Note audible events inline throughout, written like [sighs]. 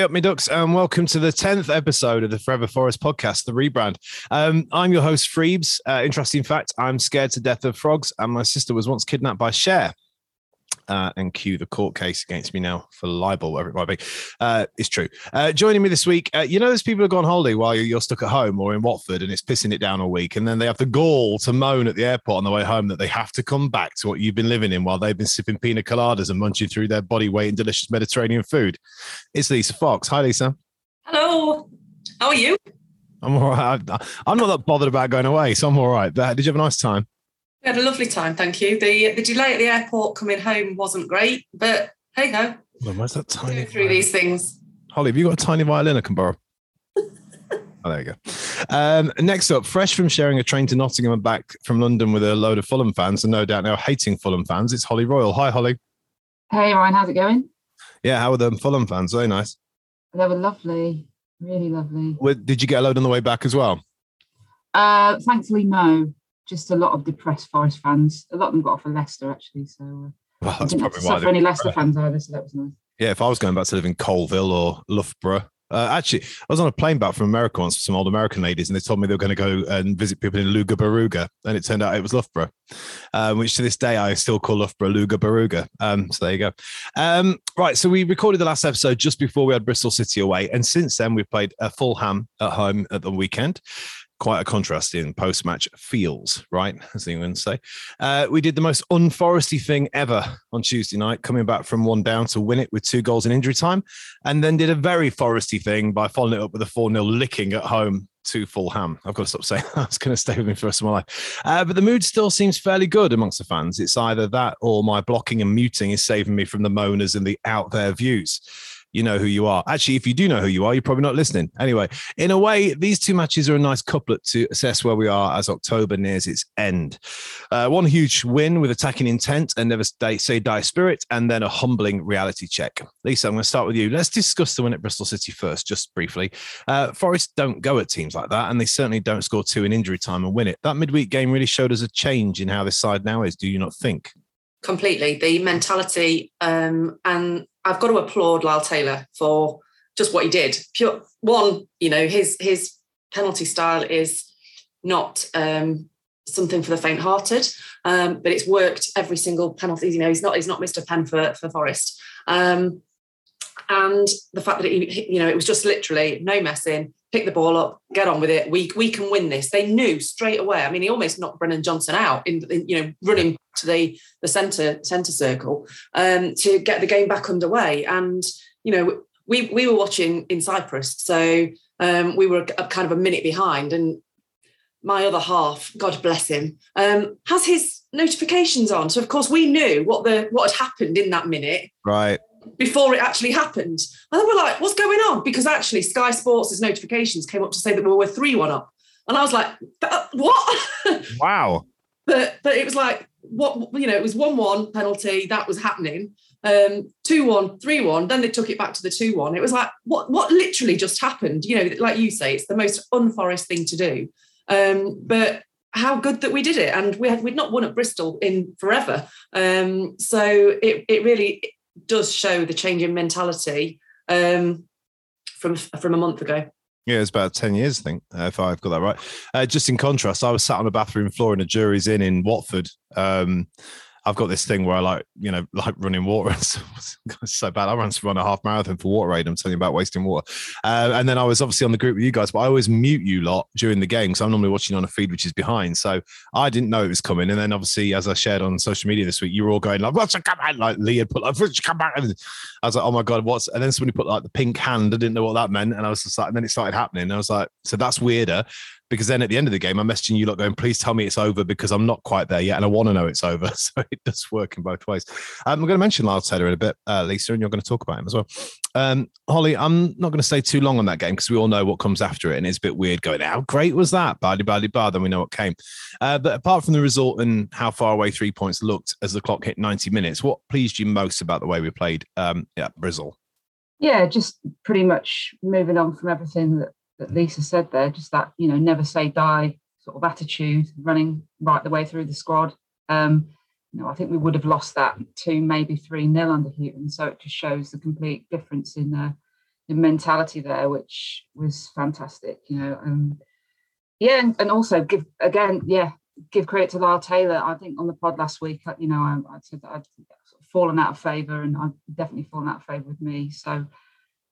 Hey up, me ducks, and welcome to the 10th episode of the Forever Forest podcast, the rebrand. Um, I'm your host, Freebs. Uh, interesting fact I'm scared to death of frogs, and my sister was once kidnapped by Cher uh, and cue the court case against me now for libel, whatever it might be. Uh, it's true. Uh, joining me this week, uh, you know, those people who go on holiday while you're, you're, stuck at home or in Watford and it's pissing it down all week. And then they have the gall to moan at the airport on the way home that they have to come back to what you've been living in while they've been sipping pina coladas and munching through their body weight in delicious Mediterranean food. It's Lisa Fox. Hi, Lisa. Hello. How are you? I'm all right. I'm not that bothered about going away, so I'm all right. Did you have a nice time? We had a lovely time, thank you. The the delay at the airport coming home wasn't great, but hey ho. Well, where's that tiny? through these things. Holly, have you got a tiny violin I can borrow? [laughs] oh, there you go. Um, next up, fresh from sharing a train to Nottingham and back from London with a load of Fulham fans, and no doubt now hating Fulham fans, it's Holly Royal. Hi, Holly. Hey, Ryan, how's it going? Yeah, how are the Fulham fans? Very nice. They were lovely, really lovely. did you get a load on the way back as well? Uh, thankfully, no just a lot of depressed Forest fans. A lot of them got off of Leicester actually. So uh, well, [laughs] that's probably why. any Leicester fans either, so that was nice. Yeah, if I was going back to live in Coalville or Loughborough, uh, actually, I was on a plane back from America once with some old American ladies, and they told me they were going to go and visit people in Luga Baruga, and it turned out it was Loughborough, um, which to this day I still call Loughborough Luga Baruga. Um, so there you go. Um, right, so we recorded the last episode just before we had Bristol City away, and since then we've played a Fulham at home at the weekend quite a contrast in post match feels, right? [laughs] As the England say. Uh, we did the most unforesty thing ever on Tuesday night, coming back from one down to win it with two goals in injury time, and then did a very foresty thing by following it up with a 4 0 licking at home to Fulham. I've got to stop saying [laughs] that. It's going to stay with me for the rest of my life. Uh, but the mood still seems fairly good amongst the fans. It's either that or my blocking and muting is saving me from the moaners and the out there views you know who you are. Actually, if you do know who you are, you're probably not listening. Anyway, in a way, these two matches are a nice couplet to assess where we are as October nears its end. Uh, one huge win with attacking intent and never stay, say die spirit, and then a humbling reality check. Lisa, I'm going to start with you. Let's discuss the win at Bristol City first, just briefly. Uh, Forest don't go at teams like that, and they certainly don't score two in injury time and win it. That midweek game really showed us a change in how this side now is. Do you not think? Completely. The mentality um, and I've got to applaud Lyle Taylor for just what he did. Pure one, you know, his his penalty style is not um, something for the faint-hearted, um, but it's worked every single penalty. You know, he's not he's not Mr. Pen for for Forest. Um, and the fact that he, you know, it was just literally no messing, pick the ball up, get on with it. We we can win this. They knew straight away. I mean, he almost knocked Brennan Johnson out in, in you know running to the the centre centre circle um, to get the game back underway. And you know, we we were watching in Cyprus, so um, we were kind of a minute behind. And my other half, God bless him, um, has his notifications on. So of course we knew what the what had happened in that minute. Right before it actually happened. And then we're like, what's going on? Because actually, Sky Sports' notifications came up to say that we were 3 1 up. And I was like, what? [laughs] Wow. but but it was like, what, you know, it was 1 1 penalty, that was happening. Um, 2 1, 3 1. Then they took it back to the 2 1. It was like, what, what literally just happened? You know, like you say, it's the most unforest thing to do. Um, but how good that we did it and we had we'd not won at bristol in forever um, so it, it really does show the change in mentality um, from from a month ago. Yeah, it's about 10 years, I think, uh, if I've got that right. Uh, just in contrast, I was sat on a bathroom floor in a Jury's Inn in Watford. Um, I've got this thing where I like, you know, like running water. [laughs] it's so bad. I ran to run a half marathon for water aid. I'm telling you about wasting water. Uh, and then I was obviously on the group with you guys, but I always mute you lot during the game because I'm normally watching on a feed which is behind. So I didn't know it was coming. And then obviously, as I shared on social media this week, you were all going like, "What's come back?" Like Lee had put like, "What's come back?" And I was like, "Oh my god, what's?" And then somebody put like the pink hand. I didn't know what that meant, and I was just like, and then it started happening. And I was like, "So that's weirder." Because then at the end of the game, I'm messaging you lot going, please tell me it's over because I'm not quite there yet and I want to know it's over. [laughs] So it does work in both ways. Um, I'm going to mention Lyle Taylor in a bit, uh, Lisa, and you're going to talk about him as well. Um, Holly, I'm not going to stay too long on that game because we all know what comes after it and it's a bit weird going, how great was that? Badly, badly, bad. Then we know what came. Uh, but apart from the result and how far away three points looked as the clock hit 90 minutes, what pleased you most about the way we played um, at Bristol? Yeah, just pretty much moving on from everything that that Lisa said there, just that, you know, never say die sort of attitude, running right the way through the squad. Um, you know, I think we would have lost that two, maybe three nil under Hughton. So it just shows the complete difference in uh, mentality there, which was fantastic. You know, um, yeah, and, and also give again, yeah, give credit to Lyle Taylor. I think on the pod last week, you know, I, I said that I'd fallen out of favour, and I've definitely fallen out of favour with me. So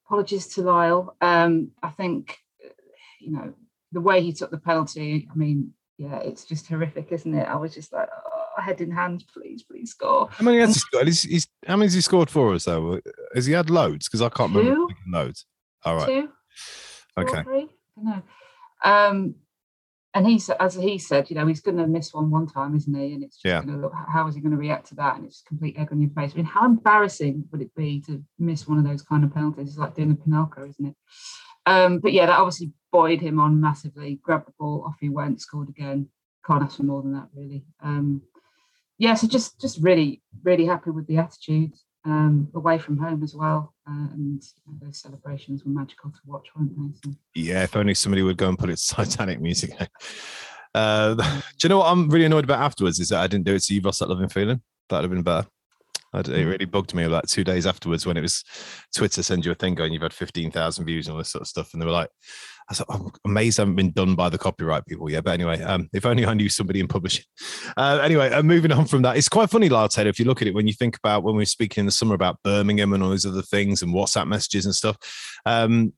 apologies to Lyle. Um, I think, you know, the way he took the penalty. I mean, yeah, it's just horrific, isn't it? I was just like, oh, head in hand, please, please score. How many has he scored? He's, he's, how many has he scored for us though? Has he had loads? Because I can't Two? remember loads. All right. Two, Okay. three? I don't know. Um, and he's as he said, you know, he's going to miss one one time, isn't he? And it's just Yeah. going to look how is he going to react to that? And it's complete egg on your face. I mean, how embarrassing would it be to miss one of those kind of penalties? It's like doing the Panenka, isn't it? Um, but yeah, that obviously buoyed him on massively. Grabbed the ball, off he went, scored again. Can't ask for more than that, really. Um, yeah, so just just really really happy with the attitude um, away from home as well, uh, and you know, those celebrations were magical to watch, weren't they? So, Yeah, if only somebody would go and put its Titanic music. [laughs] Uh, [laughs] do you know what I'm really annoyed about afterwards is that I didn't do it so you've lost that loving feeling. That'd have been better. I d- It really bugged me like two days afterwards when it was Twitter send you a thing going, you've had 15,000 views and all this sort of stuff. And they were like, I'm amazed I haven't been done by the copyright people yet. But anyway, um, if only I knew somebody in publishing. Uh, anyway, uh, moving on from that, it's quite funny, Lyle if you look at it, when you think about when we were speaking in the summer about Birmingham and all these other things and WhatsApp messages and stuff. Um,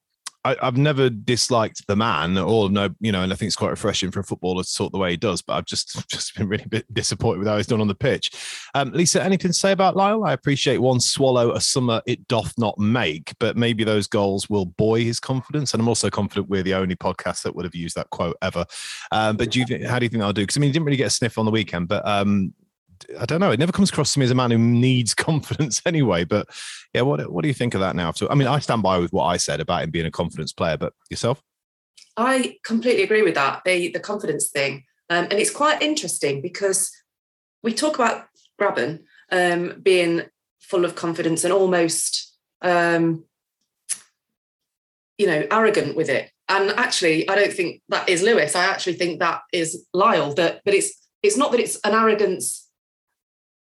I, I've never disliked the man or no, you know, and I think it's quite refreshing for a footballer to talk the way he does, but I've just [laughs] just been really bit disappointed with how he's done on the pitch. Um, Lisa, anything to say about Lyle? I appreciate one swallow a summer it doth not make, but maybe those goals will buoy his confidence. And I'm also confident we're the only podcast that would have used that quote ever. Um, but do you how do you think that'll do? Because I mean, he didn't really get a sniff on the weekend, but um, I don't know. It never comes across to me as a man who needs [laughs] confidence anyway. But yeah, what what do you think of that now? So, I mean, I stand by with what I said about him being a confidence player, but yourself? I completely agree with that. The the confidence thing, um, and it's quite interesting because we talk about Grabban um, being full of confidence and almost, um, you know, arrogant with it. And actually, I don't think that is Lewis. I actually think that is Lyle. That, but it's it's not that it's an arrogance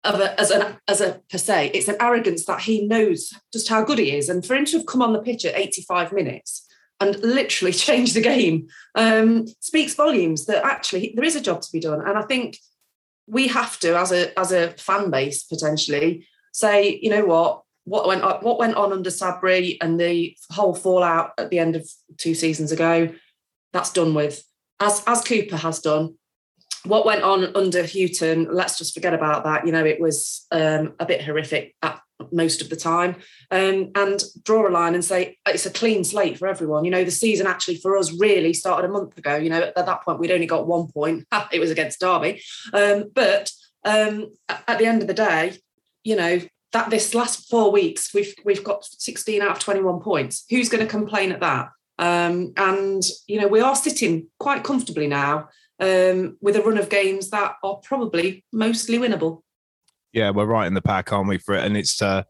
of a, as an as a per se. It's an arrogance that he knows just how good he is, and for him to have come on the pitch at 85 minutes and literally [laughs] change the game um, speaks volumes that actually there is a job to be done. And I think we have to, as a as a fan base, potentially say, you know what, what went on, what went on under Sabri and the whole fallout at the end of two seasons ago, that's done with. As as Cooper has done, what went on under Hughton, let's just forget about that. You know, it was um, a bit horrific at most of the time. Um, and draw a line and say it's a clean slate for everyone. You know, the season actually for us really started a month ago. You know, at, that point we'd only got one point. [laughs] it was against Derby. Um, but um, at the end of the day, you know, that this last four weeks we've we've got 16 out of 21 points. Who's going to complain at that? Um, and you know, we are sitting quite comfortably now um, with a run of games that are probably mostly winnable. Yeah, we're right in the pack, aren't we, for it? And it's uh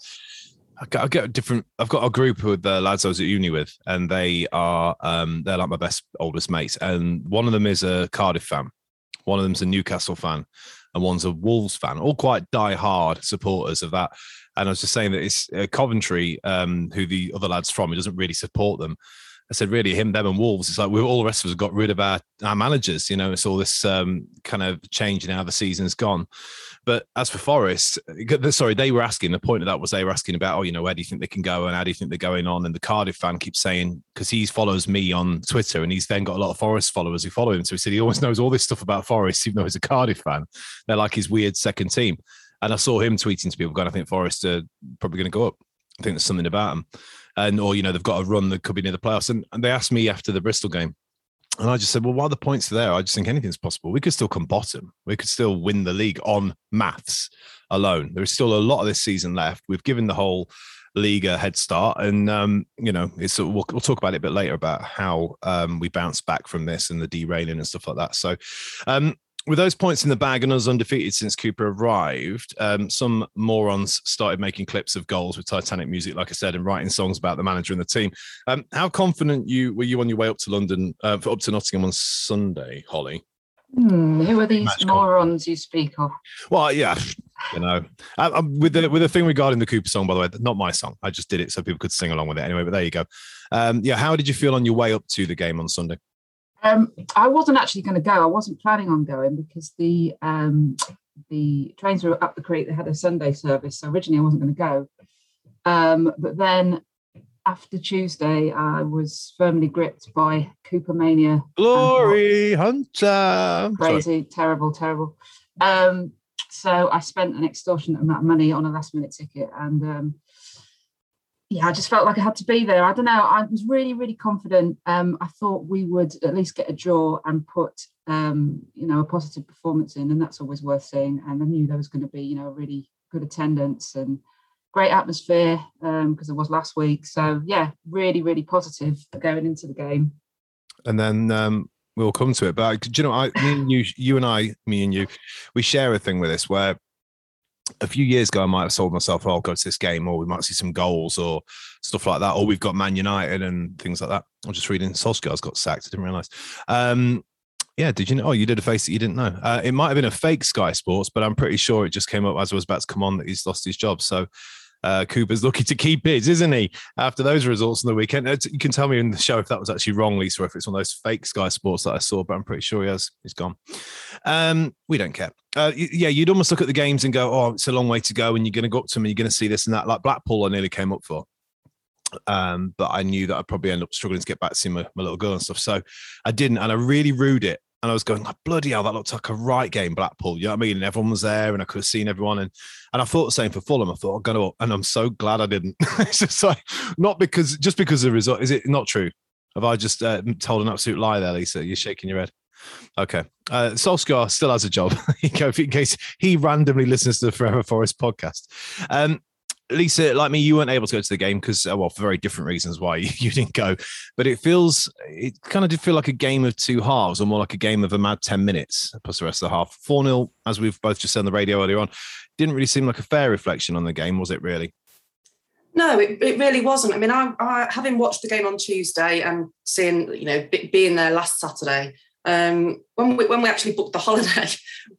I got, I get a different. I've got a group with the lads I was at uni with, and they are um they're like my best oldest mates, and one of them is a Cardiff fan, one of them's a Newcastle fan, and one's a Wolves fan. All quite die-hard supporters of that. And I was just saying that it's uh, Coventry, um, who the other lads from, who doesn't really support them. I said, really, him, them, and Wolves. It's like we all the rest of us got rid of our, our managers. You know, it's all this um, kind of change in how the season's gone. But as for Forest, sorry, they were asking. The point of that was they were asking about, oh, you know, where do you think they can go and how do you think they're going on? And the Cardiff fan keeps saying because he follows me on Twitter and he's then got a lot of Forest followers who follow him. So he said he always knows all this stuff about Forest, even though he's a Cardiff fan. They're like his weird second team. And I saw him tweeting to people, going, I think Forest are probably going to go up. I think there's something about them and or you know they've got a run that could be near the playoffs. And, and they asked me after the Bristol game, and I just said, well, while the points are there, I just think anything's possible. We could still come bottom. We could still win the league on maths alone. There is still a lot of this season left. We've given the whole league a head start, and um, you know, it's we'll, we'll, talk about it a bit later about how um, we bounce back from this and the derailing and stuff like that. So. Um, with those points in the bag and us undefeated since Cooper arrived, um, some morons started making clips of goals with Titanic music, like I said, and writing songs about the manager and the team. Um, how confident you were you on your way up to London, uh, up to Nottingham on Sunday, Holly? Hmm, who are these morons you speak of? Well, yeah, you know, I, I, with the with the thing regarding the Cooper song, by the way, not my song. I just did it so people could sing along with it anyway. But there you go. Um, yeah, how did you feel on your way up to the game on Sunday? Um, I wasn't actually going to go. I wasn't planning on going because the um, the trains were up the creek. They had a Sunday service, so originally I wasn't going to go. Um, but then after Tuesday, I was firmly gripped by Cooper mania. Glory Hunter. Crazy, Sorry. terrible, terrible. Um, so I spent an extortionate amount of money on a last minute ticket, and um, yeah, I just felt like I had to be there. I don't know. I was really, really confident. Um, I thought we would at least get a draw and put, um, you know, a positive performance in, and that's always worth seeing. And I knew there was going to be, you know, a really good attendance and great atmosphere because um, it was last week. So yeah, really, really positive going into the game. And then um, we'll come to it. But do you know, I, me and you, you and I, me and you, we share a thing with this where a few years ago, I might have sold myself, oh, I'll go to this game, or we might see some goals or stuff like that, or we've got Man United and things like that. I'm just reading Solskjaer's got sacked. I didn't realize. Um, yeah, did you know? Oh, you did a face that you didn't know. Uh, it might have been a fake Sky Sports, but I'm pretty sure it just came up as I was about to come on that he's lost his job. So uh, Cooper's lucky to keep his, isn't he? After those results on the weekend, you can tell me in the show if that was actually wrong, Lisa, or if it's one of those fake Sky Sports that I saw, but I'm pretty sure he has. He's gone. Um, we don't care. Uh, yeah, you'd almost look at the games and go, "Oh, it's a long way to go," and you're going to go up to them and you're going to see this and that. Like Blackpool, I nearly came up for. Um, but I knew that I'd probably end up struggling to get back to see my, my little girl and stuff. So I didn't, and I really rued it and I was going, like, bloody hell, that looked like a right game, Blackpool. You know what I mean? And everyone was there, and I could have seen everyone. And and I thought the same for Fulham. I thought I'm to, and I'm so glad I didn't. [laughs] it's just like not because just because of the result. Is it not true? Have I just uh, told an absolute lie there, Lisa? You're shaking your head. Okay. Uh, Solskjaer still has a job [laughs] in case he randomly listens to the Forever Forest podcast. Um, Lisa, like me, you weren't able to go to the game because, uh, well, for very different reasons why [laughs] you didn't go. But it feels, it kind of did feel like a game of two halves, or more like a game of a mad 10 minutes plus the rest of the half. 4 0, as we've both just said on the radio earlier on, didn't really seem like a fair reflection on the game, was it really? No, it, it really wasn't. I mean, I, I, having watched the game on Tuesday and seeing, you know, being there last Saturday, um, when we when we actually booked the [laughs] holiday,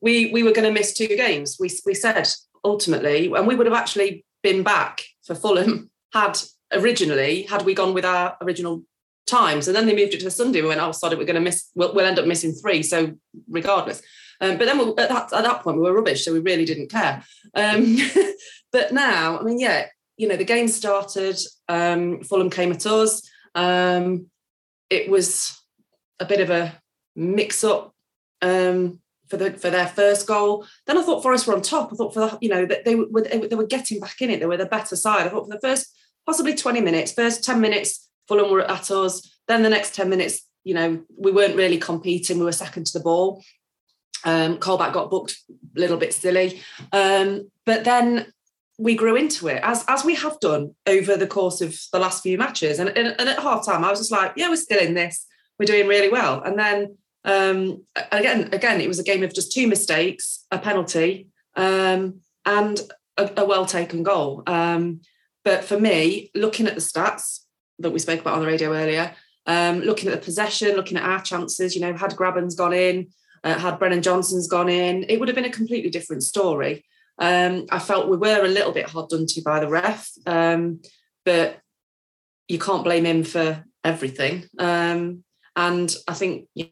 we we were going to miss two games. We we said ultimately, and we would have actually been back for Fulham had originally had we gone with our original times, and then they moved it to a Sunday. We went, oh, sorry, we're going to miss. We'll, we'll, end up missing three. So regardless, um, but then we, at, that, at that point we were rubbish, so we really didn't care. Um, [laughs] but now, I mean, yeah, you know, the game started. Um, Fulham came at us. Um, it was a bit of a mix-up. Um, for the for their first goal. Then I thought Forest were on top. I thought for the you know that they were they were getting back in it. They were the better side. I thought for the first possibly 20 minutes, first 10 minutes, Fulham were at us. Then the next 10 minutes, you know, we weren't really competing. We were second to the ball. Um, Colback got booked a little bit silly. Um, but then we grew into it as as we have done over the course of the last few matches. And, and, and at half time, I was just like, yeah, we're still in this. We're doing really well. And then um, again, again, it was a game of just two mistakes, a penalty, um, and a, a, well taken goal. Um, but for me, looking at the stats that we spoke about on the radio earlier, um, looking at the possession, looking at our chances, you know, had Grabban's gone in, uh, had Brennan Johnson's gone in, it would have been a completely different story. Um, I felt we were a little bit hard done to by the ref, um, but you can't blame him for everything. and I think you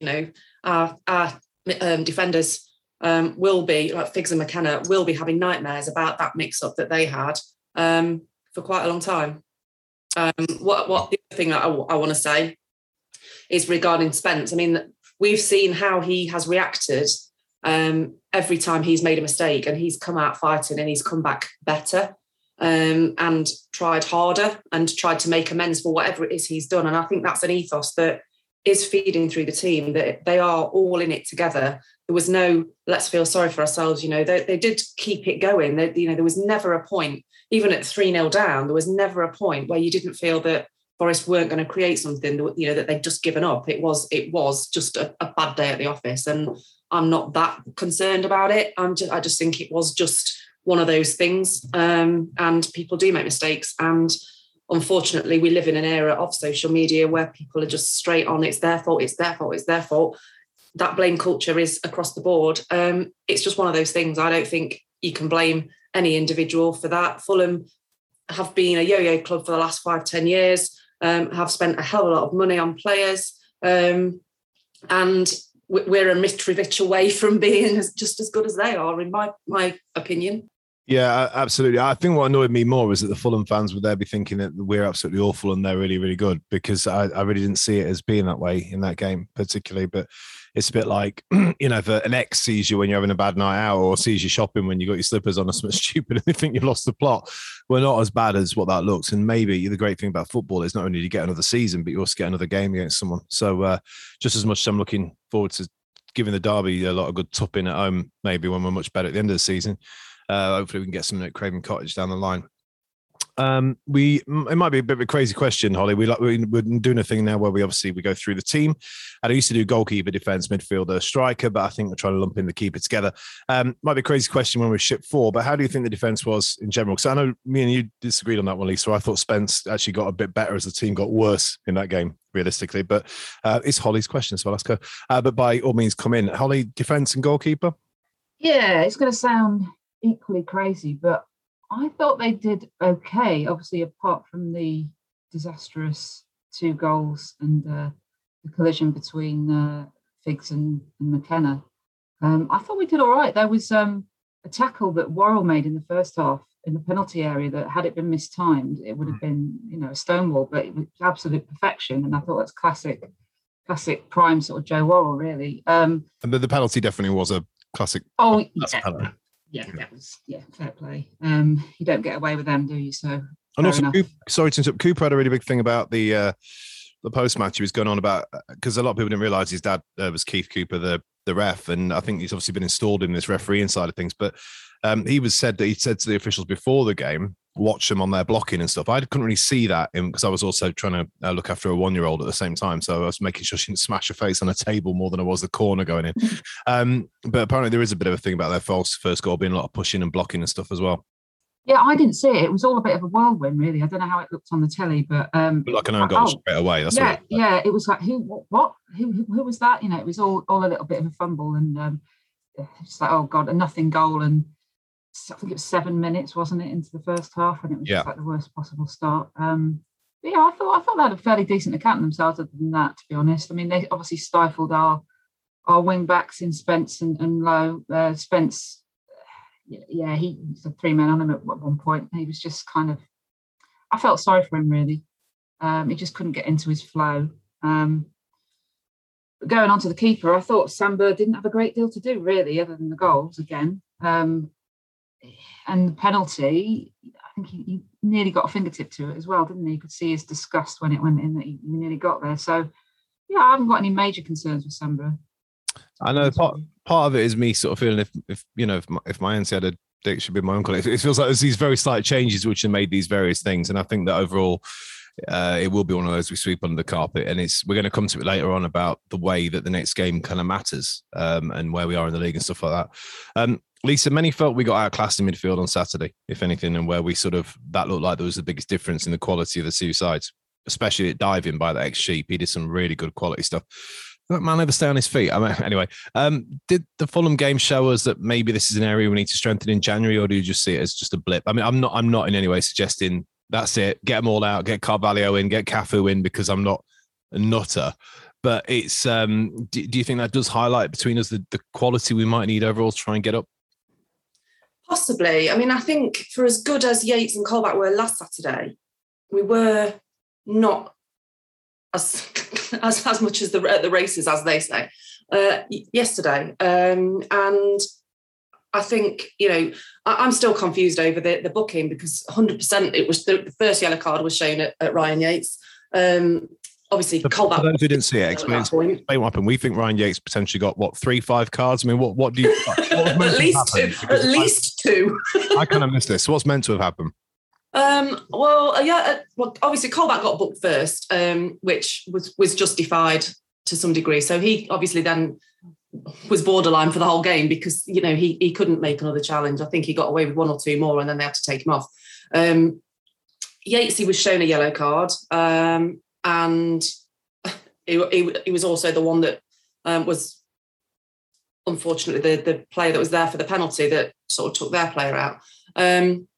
know, our, our um, defenders um, will be, like Figs and McKenna, will be having nightmares about that mix up that they had um, for quite a long time. Um, what, what the other thing I, I want to say is regarding Spence. I mean, we've seen how he has reacted um, every time he's made a mistake and he's come out fighting and he's come back better um, and tried harder and tried to make amends for whatever it is he's done. And I think that's an ethos that is feeding through the team that they are all in it together. There was no let's feel sorry for ourselves you know they, they did keep it going. They, you know there was never a point even at 3-0 down there was never a point where you didn't feel that Forest weren't going to create something that, you know that they'd just given up. It was it was just a, a bad day at the office and I'm not that concerned about it. I'm just I just think it was just one of those things um, and people do make mistakes and unfortunately we live in an era of social media where people are just straight on it's their fault it's their fault it's their fault that blame culture is across the board. Um, it's just one of those things. I don't think you can blame any individual for that. Fulham have been a yo-yo club for the last five, ten years, um, have spent a hell of a lot of money on players. Um, and we're a Mitrovic away from being [laughs] just as good as they are, in my my opinion. Yeah, absolutely. I think what annoyed me more was that the Fulham fans would there be thinking that we're absolutely awful and they're really, really good because I, I really didn't see it as being that way in that game, particularly. But it's a bit like, [clears throat] you know, if an ex sees you when you're having a bad night out or sees you shopping when you got your slippers on or something [laughs] stupid and they think you've lost the plot. We're not as bad as what that looks. And maybe the great thing about football is not only do you get another season, but you also get another game against someone. So uh, just as much as I'm looking forward to giving the derby a lot of good topping at home, maybe when we're much better at the end of the season. Uh, hopefully, we can get some at Craven Cottage down the line. Um, we it might be a bit of a crazy question, Holly. We like we're doing a thing now where we obviously we go through the team. And I used to do goalkeeper, defense, midfielder, striker, but I think we're trying to lump in the keeper together. Um, might be a crazy question when we ship four, but how do you think the defense was in general? Because I know me and you disagreed on that one, Lisa. I thought Spence actually got a bit better as the team got worse in that game, realistically. But uh, it's Holly's question, so I'll ask her. Uh, but by all means, come in, Holly. Defense and goalkeeper. Yeah, it's going to sound equally crazy, but I thought they did okay. Obviously, apart from the disastrous two goals and uh, the collision between uh, Figs and, and McKenna, um, I thought we did all right. There was um, a tackle that Worrall made in the first half in the penalty area that, had it been mistimed, it would have been, you know, a stonewall. But it was absolute perfection, and I thought that's classic, classic prime sort of Joe Worrall, really. Um, and the, the penalty definitely was a classic. Oh, yeah yeah, that was yeah, fair play. Um, you don't get away with them, do you? So and also, Cooper, sorry to interrupt. Cooper had a really big thing about the uh, the post match. He was going on about because uh, a lot of people didn't realize his dad uh, was Keith Cooper, the the ref, and I think he's obviously been installed in this refereeing side of things. But um, he was said that he said to the officials before the game watch them on their blocking and stuff. I couldn't really see that because I was also trying to uh, look after a one year old at the same time. So I was making sure she didn't smash her face on a table more than I was the corner going in. [laughs] um, but apparently there is a bit of a thing about their false first goal being a lot of pushing and blocking and stuff as well. Yeah, I didn't see it. It was all a bit of a whirlwind, really. I don't know how it looked on the telly, but um, but like an own goal oh, straight away. That's yeah, yeah. It was like who, what, what, who, who, who was that? You know, it was all all a little bit of a fumble, and um, it's like oh god, a nothing goal, and I think it was seven minutes, wasn't it, into the first half, and it was yeah. just like the worst possible start. Um, but yeah, I thought I thought they had a fairly decent account of themselves. Other than that, to be honest, I mean, they obviously stifled our our wing backs in Spence and, and Lowe. Uh, Spence, yeah, he was a three man on him at one point. He was just kind of, I felt sorry for him really. Um, he just couldn't get into his flow. Um, going on to the keeper, I thought Samba didn't have a great deal to do really, other than the goals again. Um, and the penalty, I think he, he, nearly got a fingertip to it as well, didn't he? You could see his disgust when it went in that he nearly got there. So, yeah, I haven't got any major concerns with Samba. I know part part of it is me sort of feeling if if you know if my, if my auntie had a dick should be my uncle. It, it feels like there's these very slight changes which have made these various things, and I think that overall. Uh, it will be one of those we sweep under the carpet, and it's we're going to come to it later on about the way that the next game kind of matters um, and where we are in the league and stuff like that. Um, Lisa, many felt we got outclassed in midfield on Saturday, if anything, and where we sort of that looked like there was the biggest difference in the quality of the two sides, especially at diving by the ex sheep. He did some really good quality stuff. That man ever stay on his feet? I mean, [laughs] anyway, um, did the Fulham game show us that maybe this is an area we need to strengthen in January, or do you just see it as just a blip? I mean, I'm not, I'm not in any way suggesting that's it. Get them all out, get Carvalho in, get Cafu in, because I'm not a nutter but it's um do, do, you think that does highlight between us the, the quality we might need overall to try and get up Possibly. I mean, I think for as good as Yates and Colback were last Saturday, we were not as [laughs] as, as much as the the races, as they say, uh, yesterday. Um, and I think you know I, am still confused over the, the booking because 100 percent it was the, the, first yellow card was shown at, at Ryan Yates. Um, obviously for, Colback. For those who didn't see it, explain, explain what happened. We think Ryan Yates potentially got what three, five cards. I mean, what what do you? [laughs] at least two. At least I, two. I kind of missed this. What's meant to have happened? Um, well, uh, yeah. Uh, well, obviously, Colback got booked first, um, which was was justified to some degree. So he obviously then was borderline for the whole game because you know he he couldn't make another challenge. I think he got away with one or two more, and then they had to take him off. Um, Yatesy was shown a yellow card. Um, and he, he, he was also the one that um, was unfortunately the the player that was there for the penalty that sort of took their player out. Um,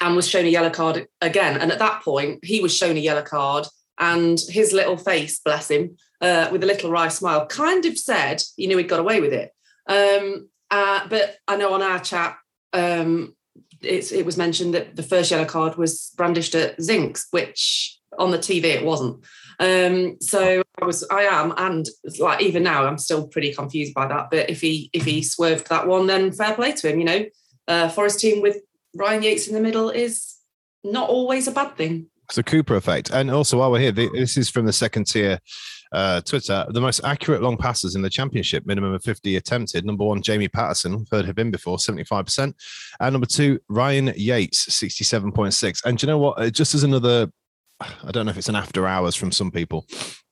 and was shown a yellow card again. And at that point, he was shown a yellow card, and his little face, bless him, uh, with a little wry smile, kind of said he knew he'd got away with it. Um, uh, but I know on our chat, um, it was mentioned that the first yellow card was brandished at Zinks, which on the TV it wasn't. Um, so I was, I am, and like even now, I'm still pretty confused by that. But if he if he swerved that one, then fair play to him. You know, uh, Forest team with Ryan Yates in the middle is not always a bad thing. It's a Cooper effect. And also, while we're here, this is from the second tier uh, Twitter. The most accurate long passes in the championship, minimum of 50 attempted. Number one, Jamie Paterson, heard of him before, 75%. And number two, Ryan Yates, 67.6. And you know what? Uh, just as another, I don't know if it's an after hours from some people,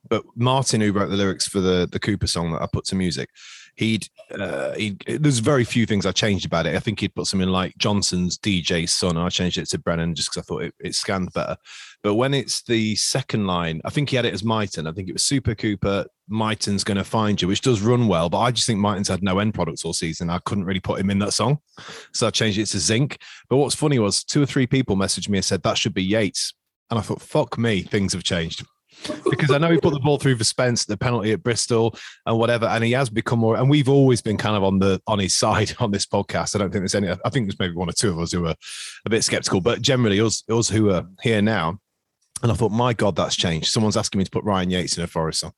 but Martin, who wrote the lyrics for the, the Cooper song that I put to music, he'd uh, he there's very few things I changed about it. I think he'd put something like Johnson's DJ son. And I changed it to Brennan just because I thought it, it, scanned better. But when it's the second line, I think he had it as Mighten. I think it was Super Cooper. Mighten's going to find you, which does run well. But I just think Mighten's had no end products all season. I couldn't really put him in that song, so I changed it to Zinc. But what's funny was two or three people messaged me and said that should be Yates, and I thought, fuck me, things have changed because I know he put the ball through for Spence, the penalty at Bristol and whatever, and he has become more. And we've always been kind of on the on his [laughs] side on this podcast. I don't think there's any. I think there's maybe one or two of us who are a bit skeptical, but generally us us who are here now. And I thought, my God, that's changed. Someone's asking me to put Ryan Yates in a Forest song.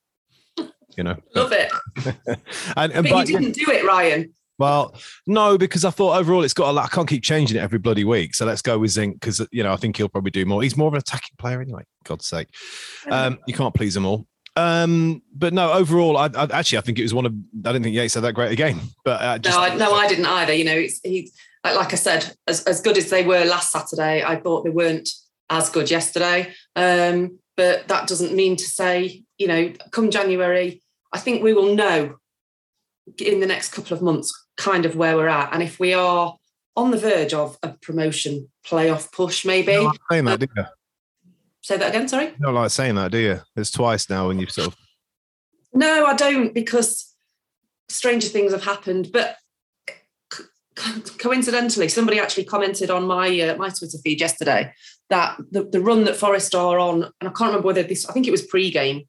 You know, love it. [laughs] and, and but, you didn't do it, Ryan. Well, no, because I thought overall it's got a lot. I can't keep changing it every bloody week. So let's go with Zinc because you know I think he'll probably do more. He's more of an attacking player anyway. God's sake, um, you can't please them all. Um, but no, overall, I, I, actually I think it was one of. I didn't think Yates had that great a game. But uh, just, no, I, no, I didn't either. You know, it's he like, like I said, as as good as they were last Saturday, I thought they weren't as good yesterday. Um, but that doesn't mean to say, you know, come January, I think we will know in the next couple of months kind of where we're at. And if we are on the verge of a promotion playoff push, maybe. No, saying that, do you? Say that again, sorry? No, like saying that, do you? It's twice now when you've sort of. No, I don't, because stranger things have happened. But coincidentally, somebody actually commented on my uh, my Twitter feed yesterday that the, the run that Forest are on, and I can't remember whether this, I think it was pre-game,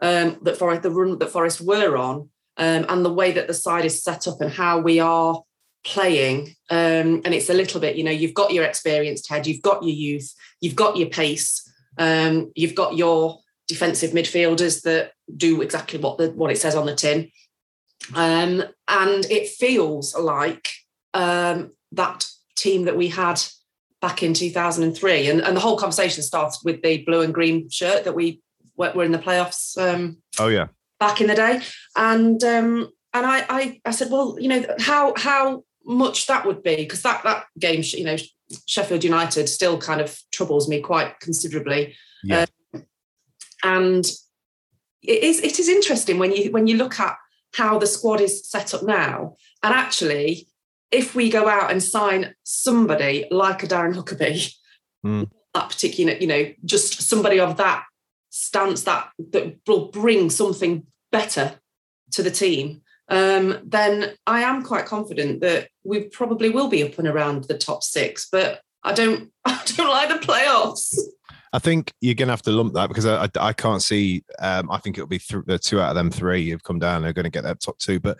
um, that Forest, the run that Forest were on, um, and the way that the side is set up and how we are playing. Um, and it's a little bit, you know, you've got your experienced head, you've got your youth, you've got your pace, um, you've got your defensive midfielders that do exactly what the what it says on the tin. Um, and it feels like um, that team that we had back in 2003. And, and the whole conversation starts with the blue and green shirt that we were in the playoffs. Um, oh, yeah back in the day, and um, and I, I I said, well, you know, how how much that would be because that that game, you know, Sheffield United still kind of troubles me quite considerably. Yeah. Um, and it is it is interesting when you when you look at how the squad is set up now, and actually, if we go out and sign somebody like a Darren Huckerby, mm. that particular, you know, just somebody of that stance that that will bring something better to the team, um, then I am quite confident that we probably will be up and around the top six. But I don't, [laughs] I don't like the playoffs. I think you're going to have to lump that because I, I, I can't see. Um, I think it'll be th- the two out of them three who've come down. They're going to get that top two. But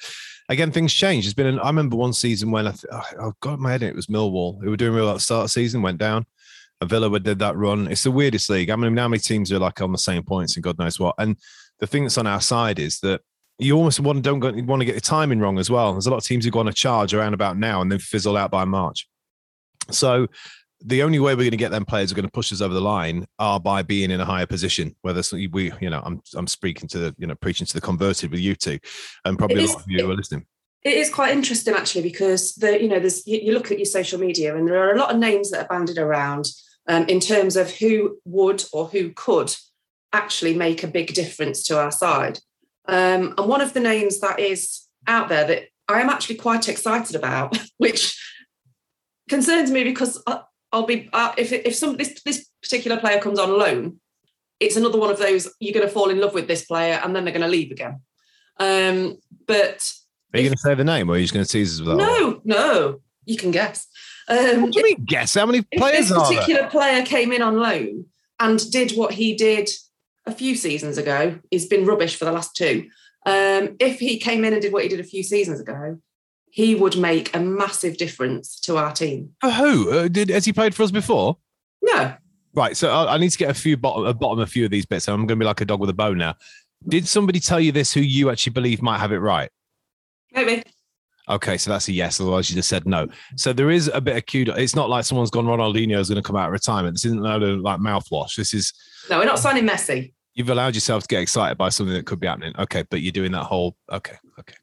again, things change. It's been. An, I remember one season when I, th- oh, oh God, my head. It was Millwall who were doing real at the start of the season, went down. And Villa did that run. It's the weirdest league. I mean, how many teams are like on the same points and God knows what. And the thing that's on our side is that you almost want don't go, want to get the timing wrong as well. There's a lot of teams who go on a charge around about now and then fizzle out by March. So the only way we're going to get them players who are going to push us over the line are by being in a higher position. Whether we, you know, I'm I'm speaking to the, you know, preaching to the converted with you two, and probably a lot of you who are listening. It is quite interesting actually because the, you know, there's you, you look at your social media and there are a lot of names that are banded around um, in terms of who would or who could actually make a big difference to our side. Um, and one of the names that is out there that I am actually quite excited about, [laughs] which concerns me because I'll be uh, if if some this this particular player comes on loan, it's another one of those you're going to fall in love with this player and then they're going to leave again. Um, but Are you going to say the name or are you just going to tease us with that? No, no, you can guess. Um, What do you mean guess? How many players if are this particular player came in on loan and did what he did a few seasons ago, he's been rubbish for the last two. Um, if he came in and did what he did a few seasons ago, he would make a massive difference to our team. For who? Uh, did has he played for us before? No, Right. So I, I need to get a few bottom, a bottom, a few of these bits. I'm going to be like a dog with a bone now. Did somebody tell you this who you actually believe might have it right? maybe. Okay, so that's a yes. Otherwise, you just said no. So there is a bit of kudos. It's not like someone's gone. Ronaldinho is going to come out of retirement. This isn't like mouthwash. This is No, we're not signing Messi. you've allowed yourself to get excited by something that could be happening. Okay, but you're doing that whole. Okay, okay.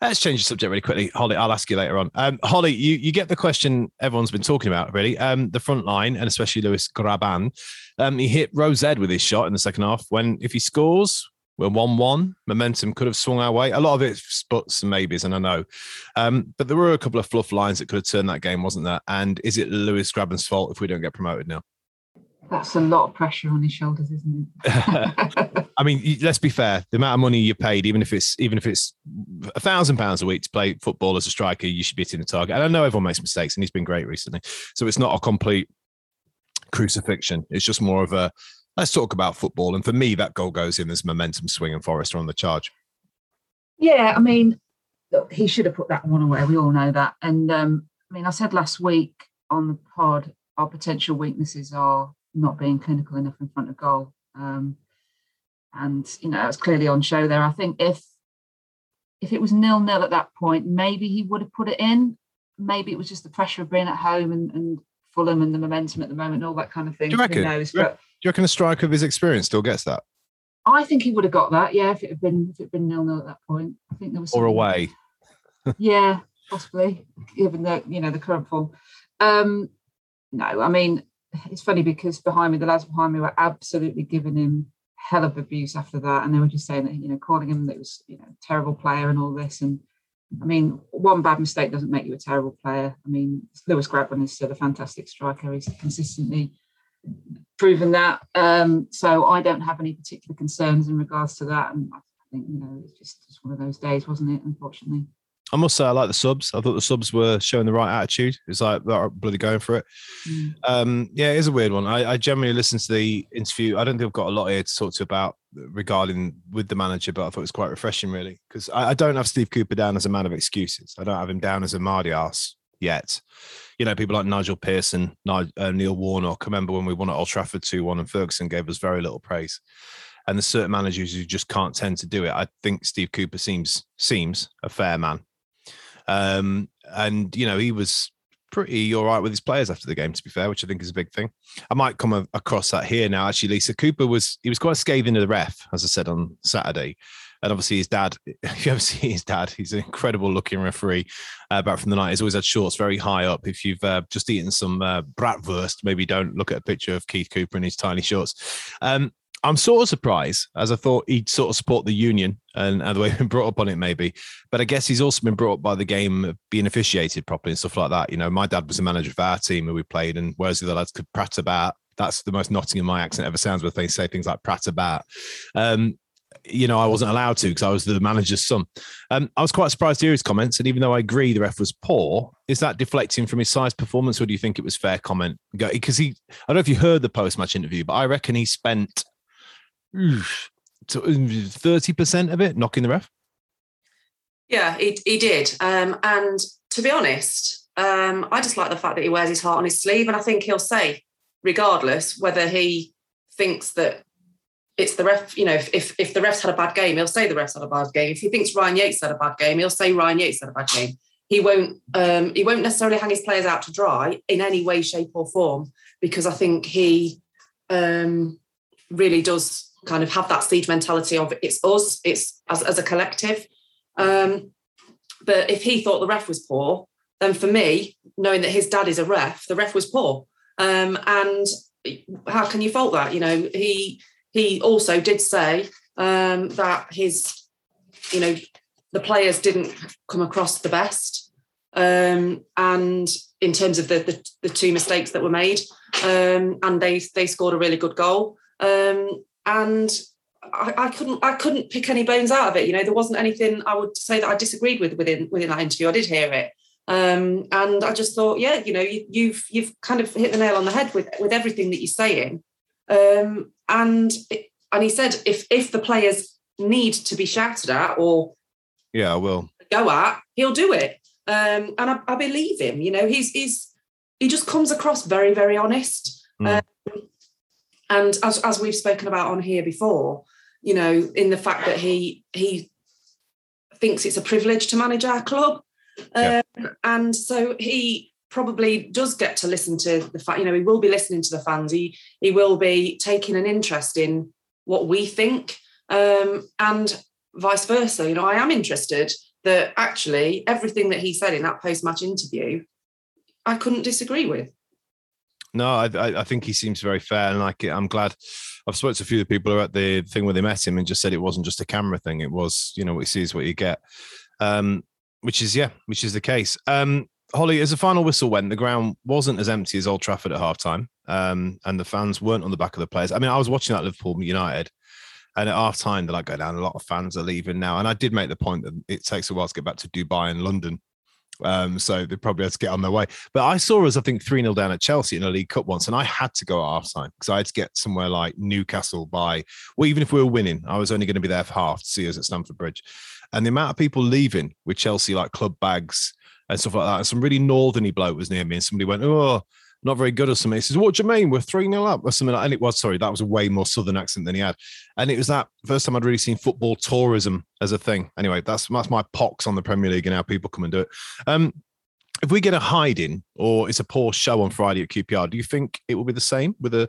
Let's change the subject really quickly. Holly, I'll ask you later on. Um, Holly, you, you get the question everyone's been talking about, really. Um, the front line, and especially Lewis Grabban. Um, he hit Rodák with his shot in the second half. When if he scores, we're 1 1. Momentum could have swung our way. A lot of it's buts and maybes, and I know. Um, but there were a couple of fluff lines that could have turned that game, wasn't there? And is it Lewis Grabban's fault if we don't get promoted now? That's a lot of pressure on his shoulders, isn't it? [laughs] [laughs] I mean, let's be fair. The amount of money you're paid, even if it's even if it's a thousand pounds a week to play football as a striker, you should be hitting the target. And I know everyone makes mistakes, and he's been great recently. So it's not a complete crucifixion. It's just more of a let's talk about football. And for me, that goal goes in as momentum swing and Forrester on the charge. yeah, I mean, look, he should have put that one away. We all know that. And um, I mean, I said last week on the pod, our potential weaknesses are not being clinical enough in front of goal. Um, and you know, it's clearly on show there. I think if if it was nil nil at that point, maybe he would have put it in. Maybe it was just the pressure of being at home and, and Fulham and the momentum at the moment and all that kind of thing. Do you reckon? Who knows? But you reckon a striker of his experience still gets that? I think he would have got that. Yeah, if it had been if it had been nil nil at that point, I think there was Or away? [laughs] Yeah, possibly, given the you know the current form. Um, no, I mean it's funny because behind me, the lads behind me were absolutely giving him hell of abuse after that, and they were just saying that you know calling him that was you know terrible player and all this. And I mean, one bad mistake doesn't make you a terrible player. I mean, Lewis Grabban is still a fantastic striker. He's consistently proven that. Um, so I don't have any particular concerns in regards to that. And I think you know it's just, just one of those days, wasn't it? Unfortunately. I must say, I like the subs. I thought the subs were showing the right attitude. It's like they're bloody going for it. Mm. Um, yeah, it is a weird one. I, I generally listen to the interview. I don't think I've got a lot here to talk to about regarding with the manager, but I thought it was quite refreshing, really, because I, I don't have Steve Cooper down as a man of excuses. I don't have him down as a Mardy ass yet. You know, people like Nigel Pearson, uh, Neil Warnock. I remember when we won at Old Trafford 2 1 and Ferguson gave us very little praise. And there's certain managers who just can't tend to do it. I think Steve Cooper seems seems a fair man. Um, and you know, he was pretty all right with his players after the game, to be fair, which I think is a big thing. I might come across that here now. Actually, Lisa Cooper was he was quite scathing to the ref, as I said on Saturday. And obviously, his dad, [laughs] if you ever see his dad, he's an incredible looking referee uh, back from the night. He's always had shorts very high up. If you've uh, just eaten some uh, bratwurst, maybe don't look at a picture of Keith Cooper in his tiny shorts. Um, I'm sort of surprised, as I thought he'd sort of support the union and, and the way he's [laughs] been brought up on it, maybe. But I guess he's also been brought up by the game being officiated properly and stuff like that. You know, my dad was a manager of our team who we played, and whereas the lads could prat about, that's the most Nottingham my accent ever sounds, where they say things like prat about. Um, you know, I wasn't allowed to because I was the manager's son. Um, I was quite surprised to hear his comments, and even though I agree the ref was poor, is that deflecting from his size performance, or do you think it was fair comment? Because he, I don't know if you heard the post-match interview, but I reckon he spent thirty percent of it knocking the ref. Yeah, he, he did. Um, and to be honest, um, I just like the fact that he wears his heart on his sleeve. And I think he'll say, regardless whether he thinks that it's the ref, you know, if, if, if the ref's had a bad game, he'll say the ref's had a bad game. If he thinks Ryan Yates had a bad game, he'll say Ryan Yates had a bad game. He won't um, he won't necessarily hang his players out to dry in any way, shape, or form, because I think he um, really does kind of have that siege mentality of it's us, it's as, as a collective. Um, but if he thought the ref was poor, then for me, knowing that his dad is a ref, the ref was poor. Um, and how can you fault that? You know, he he also did say um, that his, you know, the players didn't come across the best. Um, and in terms of the, the, the two mistakes that were made, um, and they they scored a really good goal. Um, and I, I, couldn't I couldn't pick any bones out of it. You know, there wasn't anything I would say that I disagreed with within within that interview. I did hear it, um, and I just thought, yeah, you know, you, have you've, you've kind of hit the nail on the head with with everything that you're saying. Um, and and he said if if the players need to be shouted at or yeah, I will go at, he'll do it. Um, and I, I, believe him. You know, he's he's he just comes across very very honest. Mm. Um, and as as we've spoken about on here before, you know, in the fact that he he thinks it's a privilege to manage our club, yeah. um, and so he probably does get to listen to the fact. You know, he will be listening to the fans. He he will be taking an interest in what we think, um, and vice versa. You know, I am interested that actually everything that he said in that post match interview, I couldn't disagree with. No, I, I think he seems very fair, and like I'm glad. I've spoken to a few of the people who are at the thing where they met him and just said it wasn't just a camera thing. It was, you know, what you see is what you get, um, which is yeah, which is the case. Um, Holly, as a final whistle went, the ground wasn't as empty as Old Trafford at halftime, um, and the fans weren't on the back of the players. I mean, I was watching that Liverpool United, and at half time, they're like, go down. A lot of fans are leaving now. And I did make the point that it takes a while to get back to Dubai and London. Um, so they probably had to get on their way. But I saw us, I think, 3 0 down at Chelsea in a League Cup once, and I had to go at half time because I had to get somewhere like Newcastle by, well, even if we were winning, I was only going to be there for half to see us at Stamford Bridge. And the amount of people leaving with Chelsea, like club bags and stuff like that. And some really northerny bloke was near me, and somebody went, Oh, not very good or something. He says, What do you mean? We're 3 0 up or something. Like, and it was, sorry, that was a way more southern accent than he had. And it was that first time I'd really seen football tourism as a thing. Anyway, that's that's my pox on the Premier League and how people come and do it. Um, if we get a hiding or it's a poor show on Friday at QPR, do you think it will be the same with a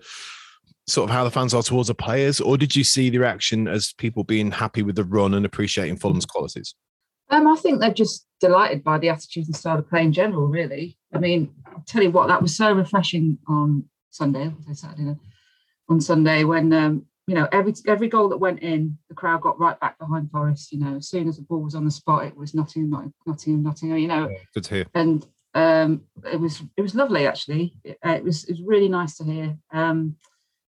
sort of how the fans are towards the players, or did you see the reaction as people being happy with the run and appreciating Fulham's qualities? Um, I think they're just delighted by the attitude and style of play in general. Really, I mean, I'll tell you what, that was so refreshing on Sunday, Saturday, on Sunday when um, you know every every goal that went in, the crowd got right back behind Forest. You know, as soon as the ball was on the spot, it was Nottingham, Nottingham, Nottingham. You know, good to hear. And um, it was it was lovely actually. It, uh, it, was it was really nice to hear. Um,